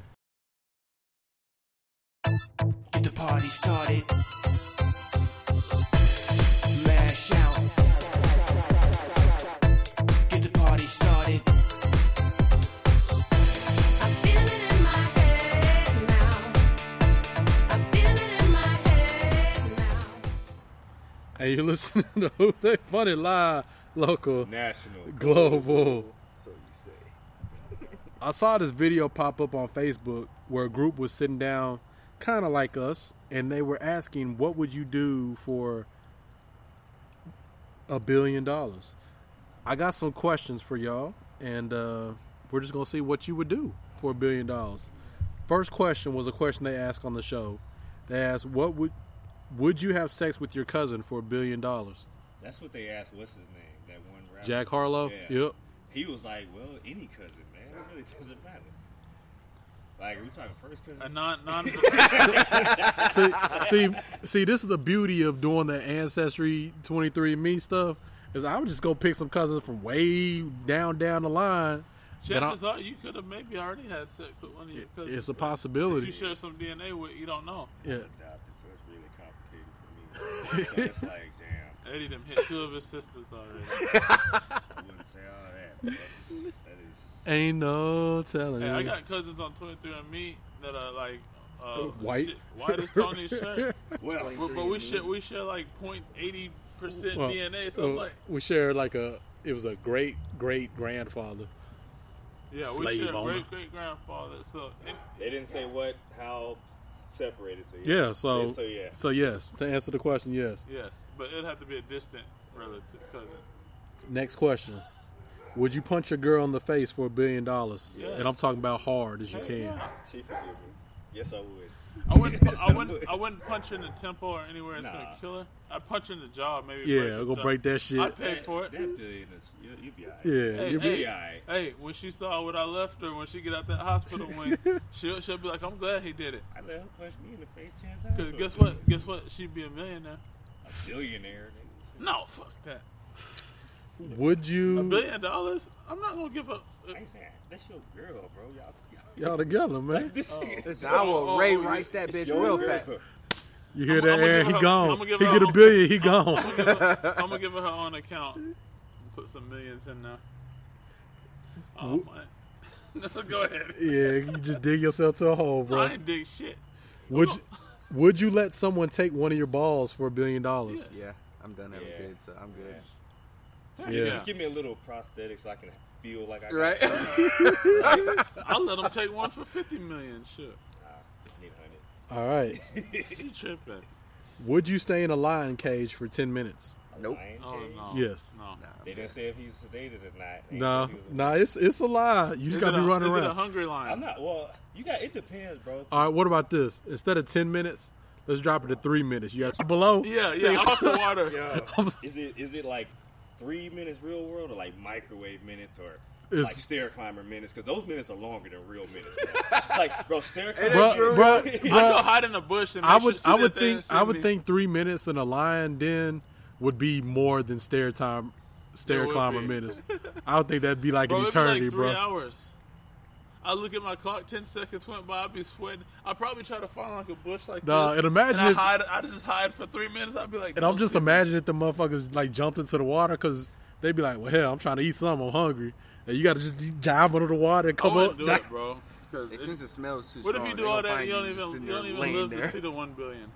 Q: Get the party started.
E: Hey, you're listening to Ooh, they funny live, local,
M: National,
E: global.
M: So you say.
E: I saw this video pop up on Facebook where a group was sitting down, kind of like us, and they were asking, "What would you do for a billion dollars?" I got some questions for y'all, and uh, we're just gonna see what you would do for a billion dollars. First question was a question they asked on the show. They asked, "What would would you have sex with your cousin for a billion dollars?"
M: That's what they asked. What's his name? That one rapper.
E: Jack Harlow?
M: Yeah.
E: Yep.
M: He was like, "Well, any cousin, man. It really doesn't matter." Like, are we talking first cousin?
C: A non non.
E: see, see, see, this is the beauty of doing the ancestry 23andMe stuff. Is I would just go pick some cousins from way down down the line. that I-
C: Chances are you could have maybe already had sex with one of your cousins.
E: it's a possibility.
C: you share some DNA with, you don't know.
E: Yeah.
M: Adopted, so it's really complicated for me. so it's like, damn.
C: Eddie done hit two of his sisters already.
M: I wouldn't say all that. But that's.
E: Ain't no telling.
C: Hey, I got cousins on 23andMe that are like uh,
E: White?
C: shit, white as Tony's shirt.
M: Well,
C: but, but we share we share like 0.80 percent
E: Well,
C: DNA. So
E: uh,
C: like,
E: we shared like a. It was a great great grandfather.
C: yeah, we share
E: owner.
C: great great grandfather. So it,
M: They didn't say what, how separated. So
E: Yeah. So
M: so yeah.
E: So yes. To answer the question, yes.
C: yes, but it'd have to be a distant relative cousin.
E: Next question. Would you punch a girl in the face for a billion dollars?
C: Yes.
E: And I'm talking about hard as you
C: Hell
E: can.
C: yeah.
M: She forgive me. Yes, I would.
C: I wouldn't.
M: Yes,
C: I wouldn't.
M: would.
C: I wouldn't punch in the temple or anywhere it's
M: Nah.
C: gonna kill her. I'd punch in the jaw, maybe.
E: Yeah,
C: break her
E: go
C: jaw.
E: break that shit.
C: I'd pay for it.
M: That billion is, you, you be alright.
E: Yeah,
C: Hey,
E: you'll be-
C: hey,
M: alright.
C: hey, when she saw what I left her, when she get out that hospital wing, she'll, she'll be like, "I'm glad he did it."
M: I let her punch me in the face ten times.
C: Cause guess
M: billion.
C: what? Guess what? She'd be a millionaire.
M: A billionaire. nigga.
C: No, fuck that.
E: Would you?
C: A billion dollars? I'm not gonna give up.
M: I ain't saying that's your girl, bro. Y'all,
E: y'all together, man?
M: This
C: Oh.
M: nigga-
H: Listen, I will
C: Oh,
H: Ray
C: oh,
H: Rice that bitch real
M: girl.
H: fast.
E: You hear
C: I'ma-
E: that,
C: I'ma
E: Aaron? He
C: her-
E: gone. He get a
C: a-
E: billion. He
C: I'm
E: gone.
C: gonna her, I'm gonna give her her own account. Put some millions in there. Oh man. Go ahead.
E: yeah, you just dig yourself to a hole, bro.
C: I ain't dig shit.
E: Would you, Would you let someone take one of your balls for a billion dollars?
H: Yeah, I'm done having
M: Yeah.
H: kids, so I'm good.
E: Yeah.
M: Just give me a little prosthetic so I can feel like I got
H: Right.
M: something.
C: I'll let them take one for fifty million. Sure.
M: Need a hundred.
E: All right.
C: You tripping?
E: Would you stay in a lion cage for ten minutes?
H: Nope.
C: Oh no.
E: Yes.
C: No.
M: They didn't say if he's sedated or not. They ain't
E: No,
M: say if
E: no, it's it's a lie. You just
C: Is
E: gotta be
C: a-
E: running
C: is it a hungry lion?
M: I'm not. Well, you got. It depends, bro.
E: All right, what about this? Instead of ten minutes, let's drop it to three minutes. You got below.
C: Yeah, yeah. Across the water.
M: is it is it like three minutes real world or like microwave minutes or
E: It's-
M: like stair climber minutes? Because those minutes are longer than real minutes. Bro. it's like, bro, stair climber.
E: Bro, bro,
C: I
E: bro,
C: go hide in the bush and
E: I would,
C: sure,
E: I would think, I would
C: me.
E: think three minutes in a lion den would be more than stair time, stair climber
C: be.
E: minutes. I would think that'd be like
C: Bro,
E: an
C: it'd be like
E: eternity,
C: three
E: bro.
C: hours. I look at my clock. Ten seconds went by. I'd be sweating. I'd probably try to find like a bush like
E: Nah,
C: this.
E: and imagine
C: I
E: if-
C: hide. I'd just hide for three minutes. I'd be like,
E: And I'm just imagining if the motherfuckers like jumped into the water because they'd be like, "Well, hell, I'm trying to eat something. I'm hungry." And you got to just dive under the water and
C: oh,
E: come
C: wouldn't
E: up.
C: do it, bro. 'cause
H: Hey, since it smells too
C: What if you do all that?
H: find
C: You don't even you don't even
H: laying
C: live to see the one billion.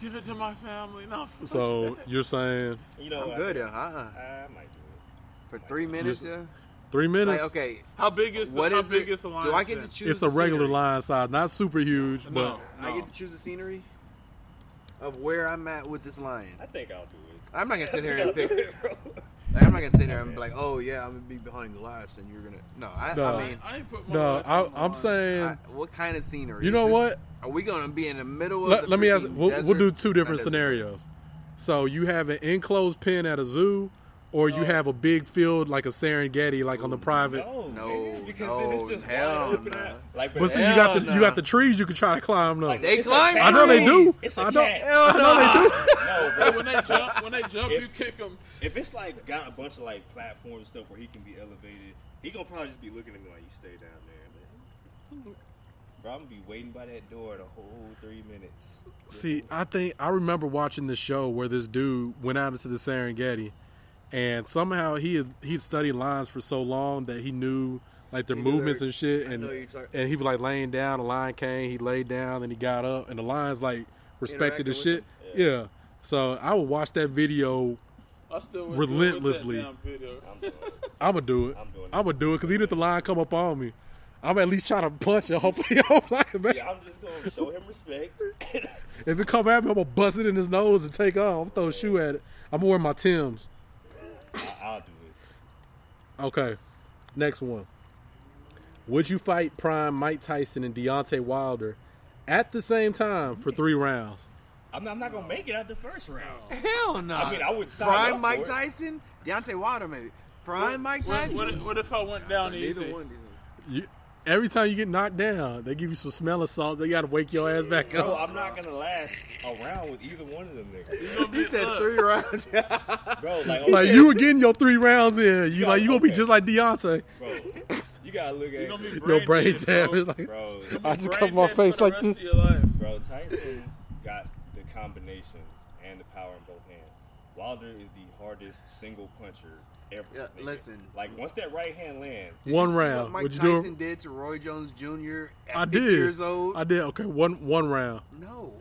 C: Give it to my family. No.
E: So
C: that.
E: you're saying
M: You know,
H: I'm good,
M: think-
H: yeah. Uh-uh.
M: I might do it.
H: For three minutes, yeah.
E: Three minutes?
H: Like, okay,
C: How big is the,
H: what
C: how
H: is
C: big
H: it?
C: is the line?
H: Do I get to choose?
E: it's
H: the
E: a regular
H: scenery?
E: line size, not super huge, but
C: No,
H: I get to choose the scenery of where I'm at with this lion.
M: I think I'll do it.
H: I'm not gonna sit here and pick.
M: it.
H: Like, I'm not gonna sit here and be like, oh yeah, I'm gonna be behind glass, and you're gonna. No, I,
E: no,
H: I mean,
C: I ain't put
E: no, I, I'm
C: line.
E: saying.
H: I, what kind of scenery?
E: You
H: Is
E: know
H: this-
E: what?
H: Are we gonna be in the middle of?
E: let,
H: the
E: let me ask. We'll, we'll do two different scenarios. So you have an enclosed pen at a zoo, or you have a big field like a Serengeti, like on the private.
M: No,
H: No,
M: because
H: no,
M: then it's just
H: hell
M: wide open Like,
E: But see, you got the you got the trees you can try to climb though.
M: Like,
H: They
M: it's
H: climb
M: cat.
E: I know they do.
M: trees. It's a
E: I know.
M: cat.
E: I know they do.
M: No,
C: Hey,
M: bro.
C: when they jump, when they jump,
M: If-
C: you kick them.
M: If it's like got a bunch of like platforms and stuff where he can be elevated, he gonna probably just be looking at me like you stay down there, man. Bro, I'm gonna be waiting by that door the whole three minutes.
E: See, I think I remember watching the show where this dude went out into the Serengeti, and somehow he had he'd studied lines for so long that he knew like their
H: He knew
E: movements
H: their-
E: and shit, and
H: talking-
E: and he was like laying down. The line came, he laid down, and he got up, and the lions like respected the shit. Yeah. So I would watch that video.
C: I still
E: Relentlessly.
C: Do that video.
M: I'm doing it.
E: I'm gonna do it.
M: I'm doing it.
E: I'm gonna do it because even if the line come up on me, I'm at least trying to punch it. Hopefully, I'm like, man.
M: Yeah, I'm just gonna show him respect.
E: If it come at me, I'm gonna bust it in his nose and take off. I'm throw a shoe at it. I'm gonna wear my Tims.
M: I- I'll do it.
E: Okay. Next one. Would you fight Prime Mike Tyson and Deontay Wilder at the same time for three rounds?
M: I'm not, I'm not gonna make it out the first round. Oh.
H: Hell no.
M: I mean, I would sign
H: Prime
M: up
H: Mike
M: for it.
H: Tyson, Deontay Wilder, maybe. Prime Mike Tyson.
C: what, what if I went down
H: Neither
C: easy?
H: one.
E: You, every time you get knocked down, they give you some smell of salt. They got to wake your ass back
M: Bro,
E: up.
M: I'm not gonna last around with either one of them niggas.
C: You
H: He said
C: look,
H: three rounds.
M: Bro, like,
E: Like you were getting your three rounds in. You
M: Yeah,
E: like you gonna be just like Deontay.
M: bro, you gotta look at
C: You gonna be.
E: Your brain
C: dead, bro.
E: damage. Like,
M: Bro,
E: I just
C: Brain
E: cover my face like this.
C: of your life.
M: Bro, Tyson got the combinations and the power in both hands. Wilder is the hardest single puncher ever.
H: Yeah, listen.
M: Like once that right hand lands,
H: Did
E: One
H: you see
E: round.
H: What Mike
E: Would you do?
H: Tyson did to Roy Jones Jr. at
E: I did.
H: years old.
E: I did. Okay, one one round.
H: no.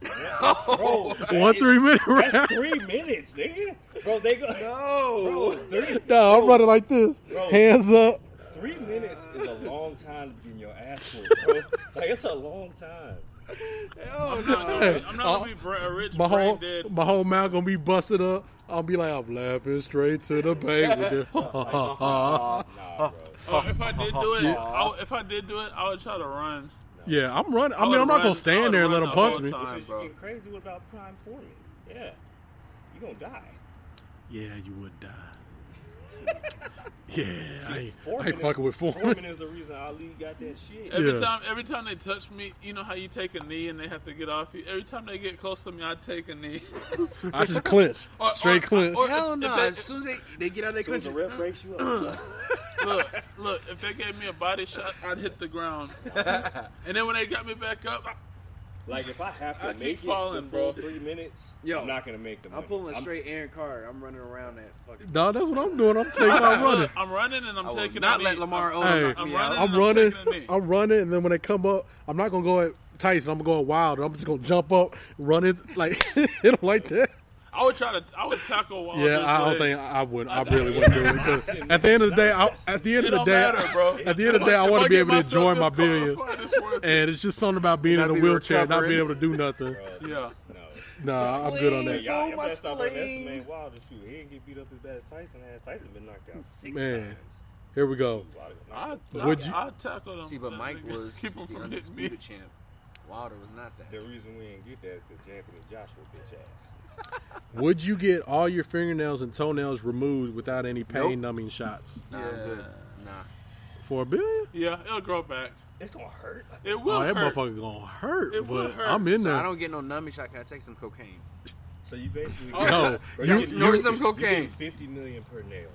M: bro,
E: One three minute
M: That's
E: round.
M: three minutes, nigga. Bro, they go.
H: No.
M: Bro, three,
E: No, I'm running like this.
M: Bro.
E: Hands up.
M: three minutes is a long time to be in your ass whooped, bro. Like it's a long time.
H: Hell no.
C: not gonna be, I'm not gonna be uh, bra- uh, rich
E: My
C: brain
E: whole
C: dead.
E: my whole mouth gonna be busted up. I'll be like, I'm laughing straight to the bank with this.
M: Nah, bro.
C: Oh, if I did do it, I would- if I did do it, I would try to run.
E: yeah, I'm running. I
C: I
E: mean,
C: would
E: I'm not
C: run-
E: gonna
C: I
E: stand there and let
C: run
E: him
C: the
E: punch
C: whole
E: me.
C: time.
M: Since you
C: bro.
M: getting crazy, what about Prime Foreman? Yeah, you gonna die.
E: Yeah, you would die. yeah, I ain't, I ain't fucking with
M: Foreman
E: Foreman.
M: is the reason Ali got that shit.
C: Every
E: Yeah.
C: time, every time they touch me, you know how you take a knee and they have to get off you. Every time they get close to me, I take a knee.
E: I just clinch,
C: Or-
E: straight
C: or-
E: clinch.
C: or-
H: Hell no.
C: they-
H: As soon as they, they get out of their
M: As soon as the ref breaks you up,
C: look, look. If they gave me a body shot, I'd hit the ground. and then when they got me back up, I-
M: like if I have to
C: I keep
M: make
C: falling,
M: it the full
C: bro.
M: three minutes,
H: Yo,
M: I'm not gonna make the.
H: I'm pulling a straight Aaron Carter. I'm running around that fucking.
E: No, that's what I'm doing. I'm taking out running.
C: I'm running and I'm
H: I will
C: taking
H: not let. Lamar
C: I'm,
E: Hey,
C: I'm running.
E: I'm
C: and
E: running.
C: taking a.
E: I'm running, and then when they come up, I'm not gonna go at Tyson. I'm gonna go at Wilder. I'm just gonna jump up, run it like hit him like that.
C: I would try to. I would tackle Wilder's
E: Yeah, I don't
C: legs.
E: think I would. I really wouldn't do it because at the end of the day, I, at the end of the
C: don't
E: day,
C: matter, bro.
E: at the end of the day, I want to be able to
C: myself
E: enjoy my billions,
C: it's worth it.
E: and it's just something about being in a
H: be
E: wheelchair, not being able to do nothing.
C: Yeah.
M: No,
E: Nah, I'm good on that.
M: y'all, y'all
H: my
M: better stop
H: spleen.
M: underestimating Wilder. Shoot, he didn't get beat up as bad as Tyson has. Tyson been knocked out six
E: Man.
M: times.
E: Here we go.
M: Wilder
C: I,
E: Would
C: I,
E: you-
C: I'd tackle them.
H: See, but Mike was
C: keep him
H: the
C: from hitting me.
H: undisputed champ. Wilder was not that.
M: The reason we didn't get that is because Anthony Joshua bitch ass.
E: Would you get all your fingernails and toenails removed without any pain
H: Nope.
E: numbing shots
H: Nah, I'm good. Nah.
E: for a billion?
C: Yeah, it'll grow back.
M: It's gonna hurt.
C: It will
E: Oh, that
C: hurt.
E: motherfucker gonna hurt.
C: It will
E: but
C: hurt.
E: I'm in
H: So I
E: there.
H: don't get no numbing shot. Can I take some cocaine?
M: So you basically oh.
E: No,
M: Bro,
E: you-
M: get-
H: Snort
E: you-
H: some
M: you
H: cocaine.
M: fifty million per nail.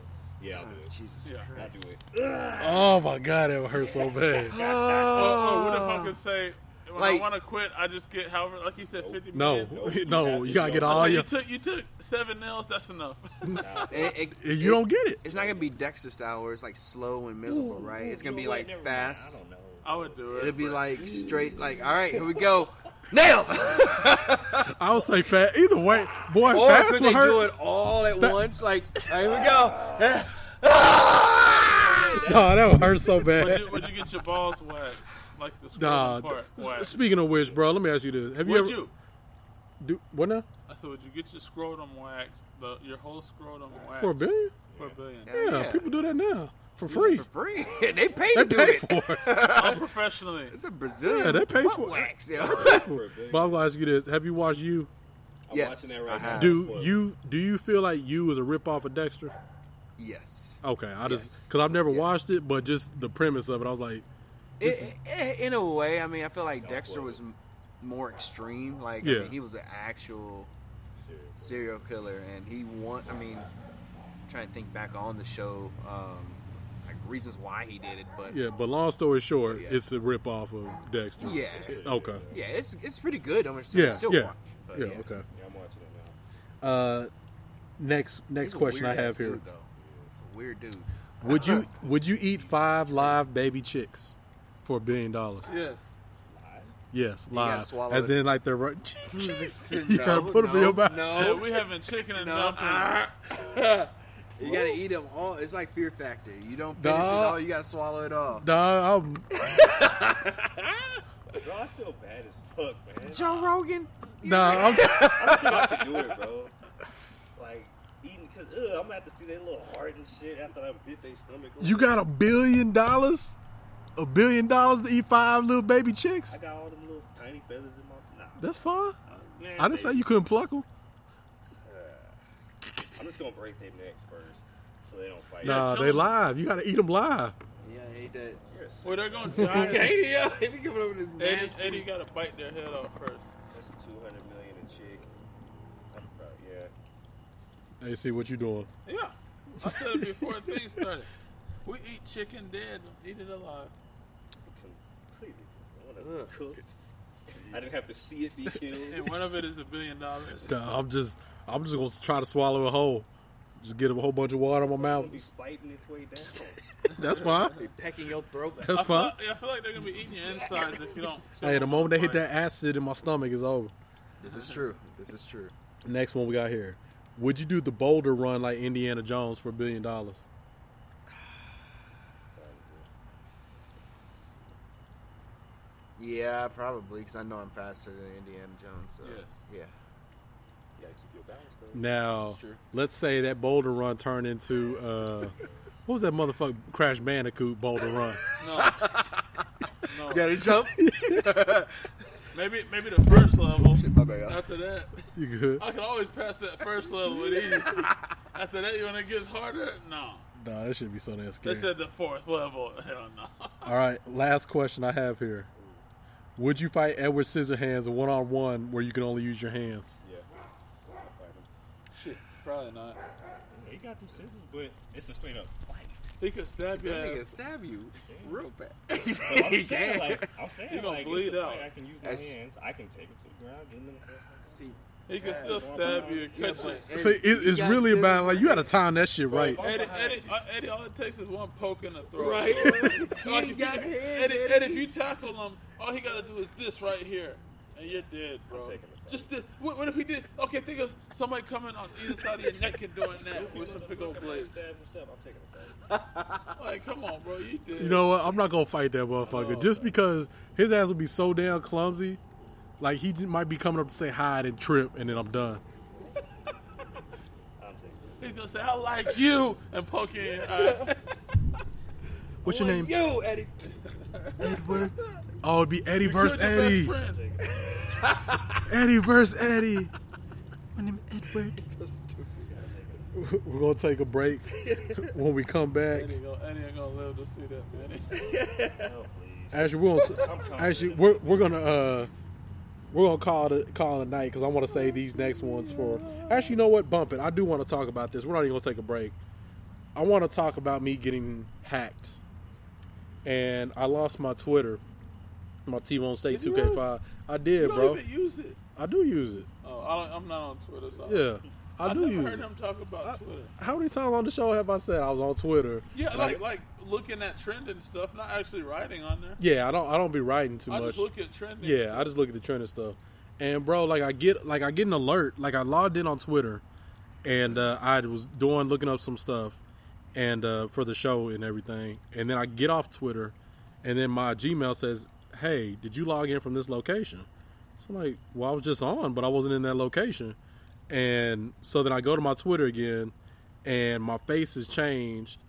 M: Yeah, I'll do it.
H: Oh, Jesus
M: I'll do it.
E: Oh my god, that would hurt so bad.
C: oh, oh, what if I could say when
H: Like-
C: I want to quit, I just get however, like you said, fifty
E: No,
C: million?
E: no, you gotta get
C: So
E: all
C: you took you took seven nails. That's enough.
H: It- it-
E: You don't get it.
H: It's not gonna be Dexter style where it's like slow and miserable, right? It's gonna be like fast.
C: I don't know. I would do it.
H: It'll be like straight, like all right, here we go, nail.
E: I would say fast. Either way, boy,
H: or
E: fast
H: could they
E: hurt.
H: do it all at
E: Fa-
H: once? Like all right, here we go.
E: Nah, that would hurt so
C: Would
E: bad.
C: you, would you get your balls waxed like the
E: Nah,
C: part waxed?
E: speaking of which, bro, let me ask you this: Have you
C: Would
E: ever
C: you?
E: do what now?
C: I said, would you get your scrotum waxed, the, your whole scrotum waxed
E: For a billion?
C: For a billion.
E: Yeah, people do that now for free.
H: For free, they pay
E: They
H: to do
E: pay
H: it.
E: for it.
C: Oh, Unprofessionally.
H: It's a Brazilian.
E: Yeah, they pay for it.
H: wax, yo.
E: But I'm gonna ask you this: Have you watched you?
M: I'm
H: Yes,
M: watching that right now.
H: have.
E: Do you do you feel like you was a rip off of Dexter?
H: Yes.
E: Okay, I just
H: Yes.
E: because I've never watched it, but just the premise of it, I was like, this
H: It, it, in a way, I mean, I feel like Dexter was more extreme. Like, I mean, he was an actual serial killer, and he want. I mean, I'm trying to think back on the show, um, like reasons why he did it, but
E: yeah. But long story short,
H: Yeah.
E: it's a rip off of Dexter.
H: Yeah.
E: Okay.
H: yeah, it's it's pretty good. I'm gonna still,
E: Yeah.
H: still
E: yeah.
H: watch.
E: Yeah.
H: yeah.
E: Okay.
M: Yeah, I'm watching it now.
E: Uh, next next
H: He's
E: question I have here:
H: dude, though. It's a weird dude.
E: Would you would you eat five live baby chicks for a billion dollars?
C: Yes.
E: Yes,
H: You gotta
E: live. As
H: it.
E: in, like they're right. you
H: No,
E: gotta put them in your mouth.
H: no,
C: Yeah, we having chicken and
H: No. You gotta eat them all. It's like Fear Factor. You don't finish it all. You gotta swallow it all.
E: Nah, I'm,
M: Bro, I feel bad as fuck, man.
H: Joe Rogan.
E: nah, I'm,
M: I don't think I could do it, bro. Like eating, cause ugh, I'm gonna have to see that little heart and shit after I bit their stomach.
E: you got a billion dollars, a billion dollars to eat five little baby chicks.
M: I got all them little tiny feathers in my. Nah,
E: That's fine.
M: Uh, man,
E: I didn't say you couldn't pluck them.
M: Uh, I'm just gonna break their necks first, so they don't fight.
E: Nah,
C: they
E: they
C: 'em.
E: live. You gotta eat them live.
H: Yeah, I hate that.
C: Well, they're gonna die.
H: Hate it, yo. If you coming over this nasty.
C: Eddie got to bite their head off first.
M: That's 200 million a chick. I'm proud, yeah.
E: Hey, see what you doing?
C: Yeah, I said it before things started. We eat chicken dead, eat it alive.
M: Completely. I want cooked. I didn't have to see it be killed.
C: And one of it is a billion dollars.
E: Nah, I'm just, I'm just gonna try to swallow it whole. Just get a whole bunch of water in my mouth.
M: He's fighting his way down.
E: That's fine.
H: They pecking your throat.
E: That's
C: I feel,
E: fine.
C: yeah, I feel like they're gonna be eating your insides if you don't.
E: Hey, the moment they hit that acid in my stomach is over.
H: This is true. This is true.
E: Next one we got here. Would you do the boulder run like Indiana Jones for a billion dollars?
H: Yeah, probably because I know I'm faster than Indiana Jones. So
C: Yes.
H: yeah.
M: You gotta keep your balance though.
E: Now,
H: This is true.
E: let's say that boulder run turned into uh, what was that motherfucker Crash Bandicoot boulder run?
C: No. No.
H: You gotta jump.
C: Maybe maybe the first level.
H: my bad.
C: After that,
E: You good?
C: I can always pass that first level with ease. After that, when it gets harder, no.
E: Nah, that should be so damn
C: They
E: scary.
C: said the fourth level. Hell no.
E: All right, last question I have here. Would you fight Edward Scissorhands a one on one where you can only use your hands?
M: Yeah. I'll fight him.
C: Shit, probably not.
M: He got them scissors, but it's a straight up fight.
C: He could stab
H: you. He
C: could
H: stab you real bad.
M: But I'm
H: He
M: saying,
H: can.
M: like, I'm saying,
C: You gonna
M: like,
C: bleed
M: it's a
C: out.
M: fight. I can use my
H: That's-
M: hands. I can take him to the ground, get him in the head.
H: See,
C: He could
H: Yeah,
C: still
M: it's
C: stab you and catch
H: but
C: you.
E: See, it, it's really
H: scissors.
E: about like you got to time that shit right.
C: Eddie, Eddie, uh, Eddie, all it takes is one poke in the throat.
H: Right.
C: like
H: You
C: if you,
H: hands,
C: Eddie,
H: Eddie.
C: Eddie, if you tackle him, all he got to do is this right here, and you're dead, bro.
M: taking the fight.
C: Just the, what, what if he did? Okay, think of somebody coming on either side of your neck and doing that with some big old blades.
M: Stab himself. I'm taking the fight.
C: Like, come on, bro, you did.
E: You know what? I'm not gonna fight that motherfucker just because his ass would be so damn clumsy. Like he might be coming up to say hi and trip, and then I'm done.
M: I'm taking it.
C: He's gonna say, "I like you," and poke in eye.
E: What's your name?
H: You, Eddie.
E: Edward. Oh, it'd be Eddie versus Eddie. Eddie versus Eddie. My name is Edward.
H: So stupid.
E: We're gonna take a break. when we come back,
C: Eddie, gonna, Eddie ain't gonna live to see that.
M: Oh, please.
E: actually, we're gonna, actually we're, we're gonna uh we're gonna call it call it a night because I want to say these next ones for. Actually, you know what? Bump it. I do want to talk about this. We're not even gonna take a break. I want to talk about me getting hacked, and I lost my Twitter, my T-Bone State
C: Did
E: 2K5. I did,
C: You don't
E: bro.
C: even use it.
E: I do use it.
C: Oh, I, I'm not on Twitter. So
E: Yeah, I,
C: I
E: do
C: never
E: use
C: heard him talk about Twitter.
E: How many times on the show have I said I was on Twitter?
C: Yeah, like like looking at trending stuff, not actually writing on there.
E: Yeah, I don't. I don't be writing too
C: I
E: much.
C: I just look at trending
E: Yeah,
C: stuff.
E: I just look at the trending stuff. And bro, like I get like I get an alert. Like I logged in on Twitter, and uh, I was doing looking up some stuff, and uh, for the show and everything. And then I get off Twitter, and then my Gmail says, "Hey, did you log in from this location?" So I'm like, "Well, I was just on, but I wasn't in that location." And so then I go to my Twitter again, and my face has changed,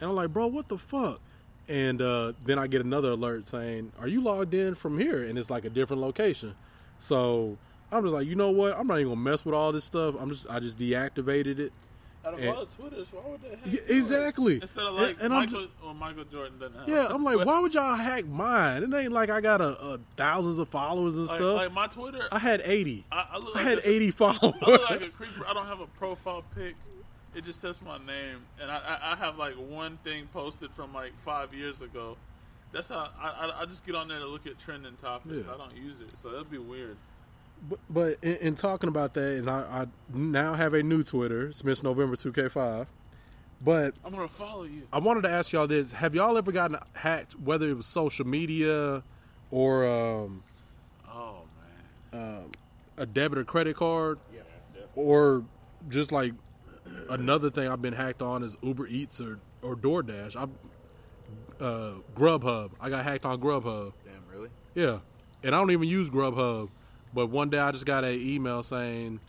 E: and I'm like, "Bro, what the fuck?" And uh, then I get another alert saying, "Are you logged in from here?" And it's like a different location. So I'm just like, you know what? I'm not even gonna mess with all this stuff. I'm just, I just deactivated it.
C: Out of
E: And-
C: all the Twitters, why would they hack
E: Yeah, exactly.
C: Instead of
E: And-
C: like
E: and I'm
C: Michael, well, Michael Jordan doesn't have.
E: Yeah, I'm like,
C: But,
E: why would y'all hack mine? It ain't like I got a, a thousands of followers and
C: like,
E: stuff.
C: like my Twitter?
E: I had 80.
C: I, I, look
E: I had
C: a-
E: 80 followers.
C: I look like a creeper. I don't have a profile pic. It just says my name, and I, I, I have like one thing posted from like five years ago. That's how I, I, I just get on there to look at trending topics.
E: Yeah.
C: I don't use it, so that'd be weird.
E: But, but in, in talking about that, and I, I now have a new Twitter since November 2K5. But
C: I'm gonna follow you.
E: I wanted to ask y'all this: Have y'all ever gotten hacked, whether it was social media or um,
C: Oh
E: um, a debit or credit card, yes, or just like another thing I've been hacked on is Uber Eats or or DoorDash. I uh, Grubhub. I got hacked on Grubhub.
H: Damn, really?
E: Yeah, and I don't even use Grubhub, but one day I just got an email saying,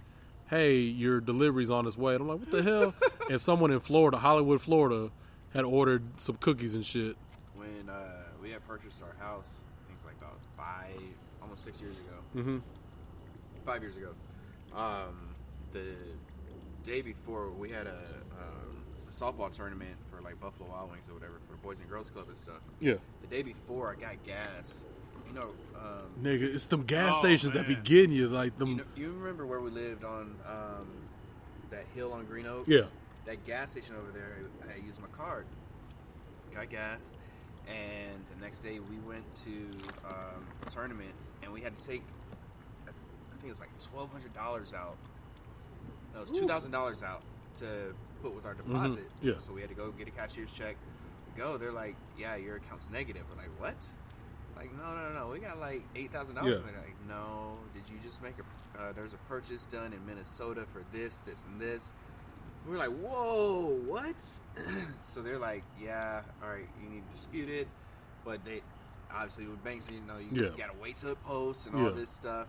E: "Hey, your delivery's on its way." And I'm like, "What the hell?" and someone in Florida, Hollywood, Florida, had ordered some cookies and shit.
H: When uh, we had purchased our house, I think it's like about five, almost six years ago.
E: Mhm.
H: Five years ago. Um, the day before, we had a, um, a softball tournament for like Buffalo Wild Wings or whatever for Boys and Girls Club and stuff.
E: Yeah.
H: The day before, I got gas. You know, um,
E: Nigga, it's them gas
H: Oh,
E: stations that be
H: man.
E: getting you, like them.
H: You, know, you remember where we lived on um, that hill on Green Oaks?
E: Yeah.
H: That gas station over there, I used my card. Got gas. And the next day we went to um, a tournament and we had to take, I think it was like $1,200 out. No, it was $2,000 out to put with our deposit.
E: Yeah.
H: So we had to go get a cashier's check. We go, they're like, yeah, your account's negative. We're like, what? Like, no, no, no, we got like eight thousand dollars.
E: Yeah.
H: Like, no, did you just make a? Uh, there's a purchase done in Minnesota for this, this, and this. We're like, whoa, what? so they're like, yeah, all right, you need to dispute it, but they obviously with banks, you know, you
E: Yeah.
H: gotta wait till it posts and all
E: Yeah.
H: this stuff.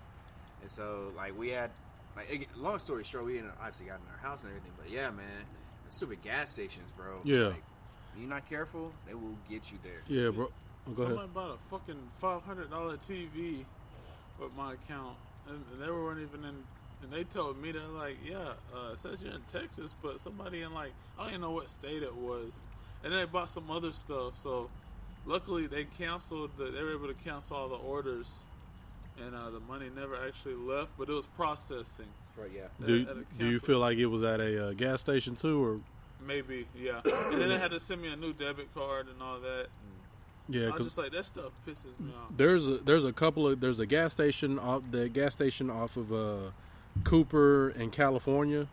H: And so, like, we had, like, ag- long story short, we obviously got in our house and everything. But yeah, man, stupid gas stations, bro.
E: Yeah.
H: Like, you're not careful, they will get you there.
E: Yeah, bro. Oh, go ahead.
C: Somebody bought a fucking five hundred dollar TV with my account, and, and they weren't even in. And they told me they're like, yeah, uh, it says you're in Texas, but somebody in like I don't even know what state it was, and they bought some other stuff. So luckily they canceled. The, they were able to cancel all the orders, and uh, the money never actually left, but it was processing.
H: Right, yeah.
E: Do,
C: At- at
E: do you feel like it was at a uh, gas station too, or
C: Maybe, yeah. and then they had to send me a new debit card and all that.
E: Yeah,
C: I was
E: 'cause-
C: just like that stuff pisses me off.
E: there's a there's a couple of there's a gas station off the gas station off of uh, Cooper in California,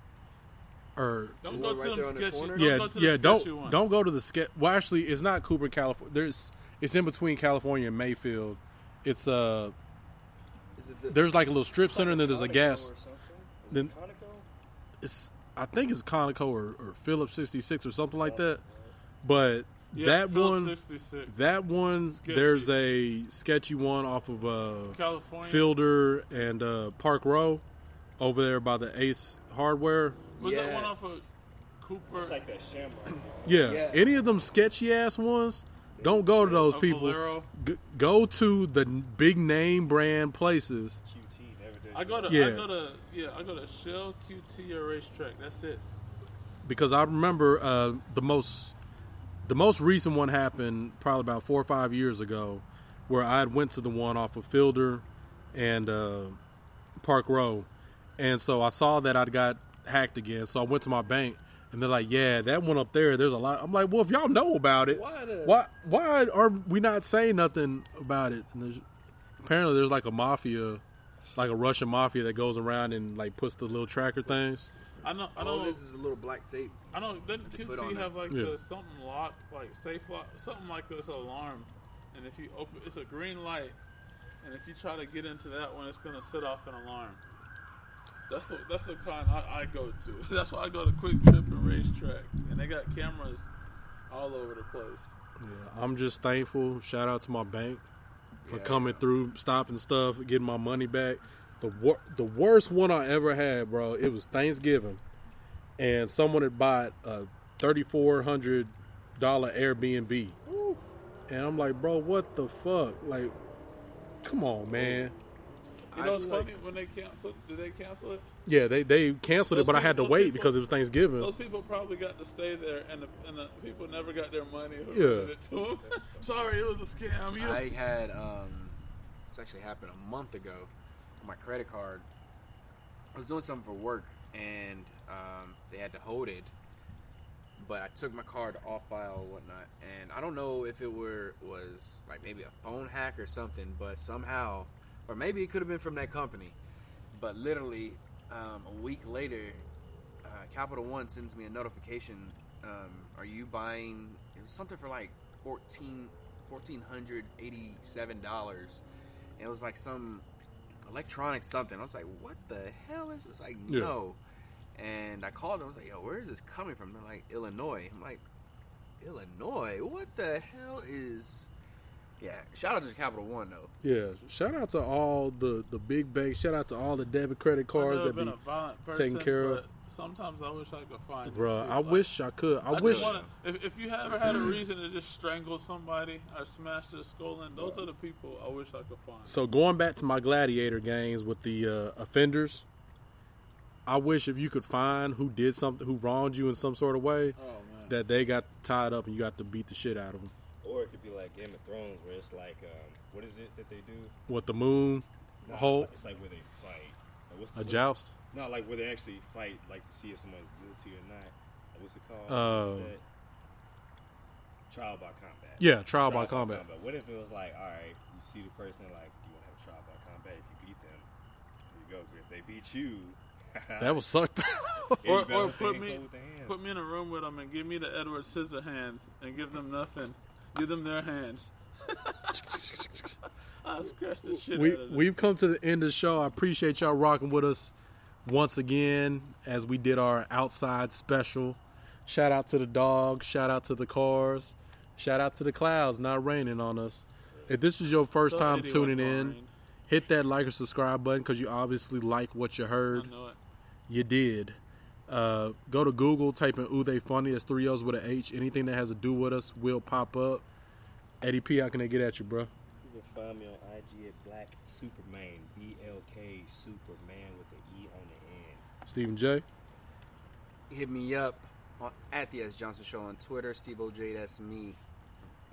E: or
C: Don't go to right them there on the sketchy- corner? don't
E: yeah
C: go to the
E: yeah
C: sketchy
E: don't
C: ones.
E: don't go to the sketch. Well, actually, it's not Cooper, California. There's it's in between California and Mayfield. It's uh there's like a little strip center and then there's a gas. Then it's I think it's Conoco or, or Phillips 66 or something like that. But
C: Yeah,
E: that
C: Phillips
E: one,
C: 66.
E: that one,
C: Sketchy.
E: there's a sketchy one off of uh,
C: California?
E: Fielder and uh, Park Row over there by the Ace Hardware.
C: Was that one off of Cooper?
M: It's like that Shamrock.
E: Yeah, any of them sketchy ass ones, don't go to those
C: A
E: people. G- go to the big name brand places.
C: I go to
E: Yeah.
C: I go to yeah I go to Shell QT or RaceTrac. That's it.
E: because I remember uh, the most the most recent one happened probably about four or five years ago, where I had went to the one off of Fielder and uh, Park Row, and so I saw that I'd got hacked again. So I went to my bank And they're like, "Yeah, that one up there. There's a lot." I'm like, "Well, if y'all know about it,
H: Why the-
E: why why are we not saying nothing about it?" And there's apparently there's like a mafia, like a Russian mafia that goes around and like puts the little tracker things.
C: I know. I
H: All
C: know.
H: this is a little black tape.
C: I know. Doesn't
H: to
C: QT have like
E: Yeah.
C: the something lock, like safe lock, something like this alarm, and if you open, it's a green light, and if you try to get into that one, it's gonna set off an alarm. That's what that's the kind I, I go to. That's why I go to QuikTrip and RaceTrac, and they got cameras all over the place.
E: Yeah, I'm just thankful. Shout out to my bank for
C: Yeah.
E: coming through, stopping stuff, getting my money back. The wor- the worst one I ever had, bro. It was Thanksgiving, and someone had bought a thirty four hundred dollar Airbnb, and I'm like, bro, what the fuck? Like, come on, man.
C: You
H: I
C: know what's
H: feel
C: funny? When they canceled, did they cancel it?
E: Yeah, they they canceled it,
C: Those
E: but I had to wait
C: people-
E: because it was Thanksgiving.
C: Those people probably got to stay there, and the, and the people never got their money. Who
E: Yeah.
C: it to them. Sorry, it was a scam. You know?
H: I had um, this actually happened a month ago. My credit card, I was doing something for work, and um, they had to hold it. But I took my card off file and whatnot, and I don't know if it were was like maybe a phone hack or something, but somehow, or maybe it could have been from that company. But literally, um, a week later, uh, Capital One sends me a notification. Um, are you buying? It was something for like fourteen fourteen hundred eighty seven dollars. It was like some electronic something. I was like, what the hell is this? Like,
E: Yeah.
H: no. And I called them. I was like, yo, where is this coming from? They're like, Illinois. I'm like, Illinois? What the hell is? Yeah. Shout out to Capital One though.
E: Yeah, shout out to all the the big banks. Shout out to all the debit credit cards that be
C: a violent person,
E: taken care of.
C: But Sometimes I wish I could find.
E: Bruh, I
C: people.
E: wish I could. I,
C: just
E: wish.
C: wanna- if, if you ever had a reason to just strangle somebody or smash their skull in, those are the people I wish I could find.
E: So going back to my gladiator games with the uh, offenders, I wish if you could find who did something, who wronged you in some sort of way,
C: Oh,
E: that they got tied up and you got to beat the shit out of them.
M: Or it could be like Game of Thrones, where it's like, um, what is it that they do?
E: What the moon,
M: No,
E: hole,
M: It's like, it's like where they fight. Like, what's
E: a
M: the-
E: joust.
M: No, like where they actually fight, like to see if someone's guilty or not. What's it called?
E: Uh,
M: trial by combat.
E: Yeah, trial by combat.
M: What if it was like, all right, you see the person, like, you want to have a trial by combat? If you beat them, there you go. But If they beat you,
E: That was sucked.
C: or or put me
M: hands.
C: put me in a room with them and give me the Edward Scissorhands and give them nothing. Give them their hands. I'll scratch the shit
E: we
C: out of them.
E: we've come to the end of the show. I appreciate y'all rocking with us once again as we did our outside special. Shout out to the dogs. Shout out to the cars. Shout out to the clouds not raining on us. If this is your first
C: Some
E: time tuning in,
C: rain.
E: hit that like or subscribe button because you obviously like what you heard.
C: I know it.
E: You did. Uh, go to Google, type in "Ooh They Funny." That's three O's with an H. Anything that has to do with us will pop up. Eddie P, how can they get at you, bro?
M: You can find me on IG at Black Superman, B L K Superman with the E on the end.
E: Stephen J.
H: Hit me up on, at the S Johnson Show on Twitter. Steve OJ, that's me.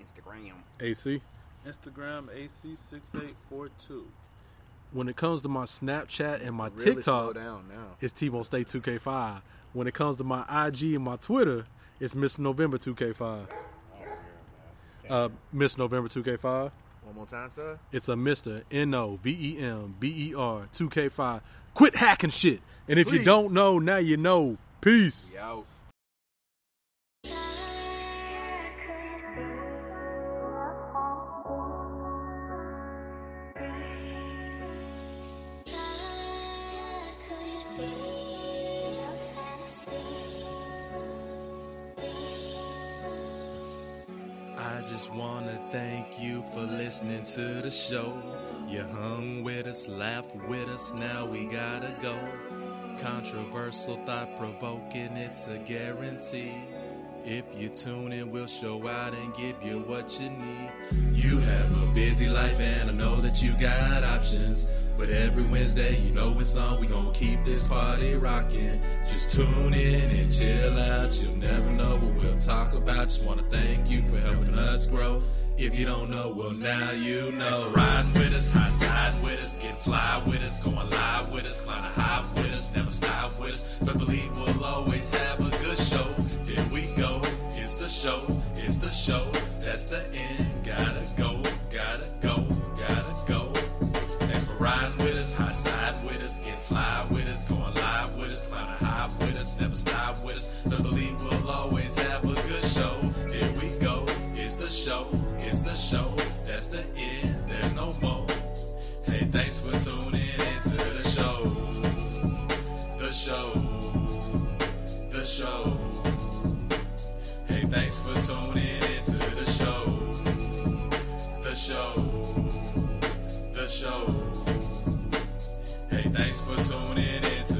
H: Instagram.
E: AC.
C: Instagram AC6842.
E: When it comes to my Snapchat and my
H: Really
E: TikTok,
H: slow down now.
E: it's T-Bone Stay 2K5. When it comes to my IG and my Twitter, it's Mr. November 2K5. Uh, Miss November 2K5.
H: One more time, sir.
E: It's a Mr. N O V E M B E R 2K5. Quit hacking shit. And if you don't know, now you know. Peace.
H: Yo.
A: Thank you for listening to the show. You hung with us, laughed with us, now we gotta go. Controversial, thought provoking, it's a guarantee. If you tune in, we'll show out and give you what you need. You have a busy life, and I know that you got options. But every Wednesday, you know it's on. We gon' keep this party rocking. Just tune in and chill out. You'll never know what we'll talk about. Just wanna thank you for helping us grow. If you don't know, well now you know. Riding with us, high side with us, get fly with us, going live with us, climb a high with us, never stop with us. But believe we'll always have a good show.
E: Here we go, it's the show, it's the show. That's the end. Gotta go, gotta go, gotta go. Thanks for riding with us, high side with us, get fly with us. That's the end, there's no more. Hey, thanks for tuning into the show. The show, the show. Hey, thanks for tuning into the show. The show, the show. Hey, thanks for tuning into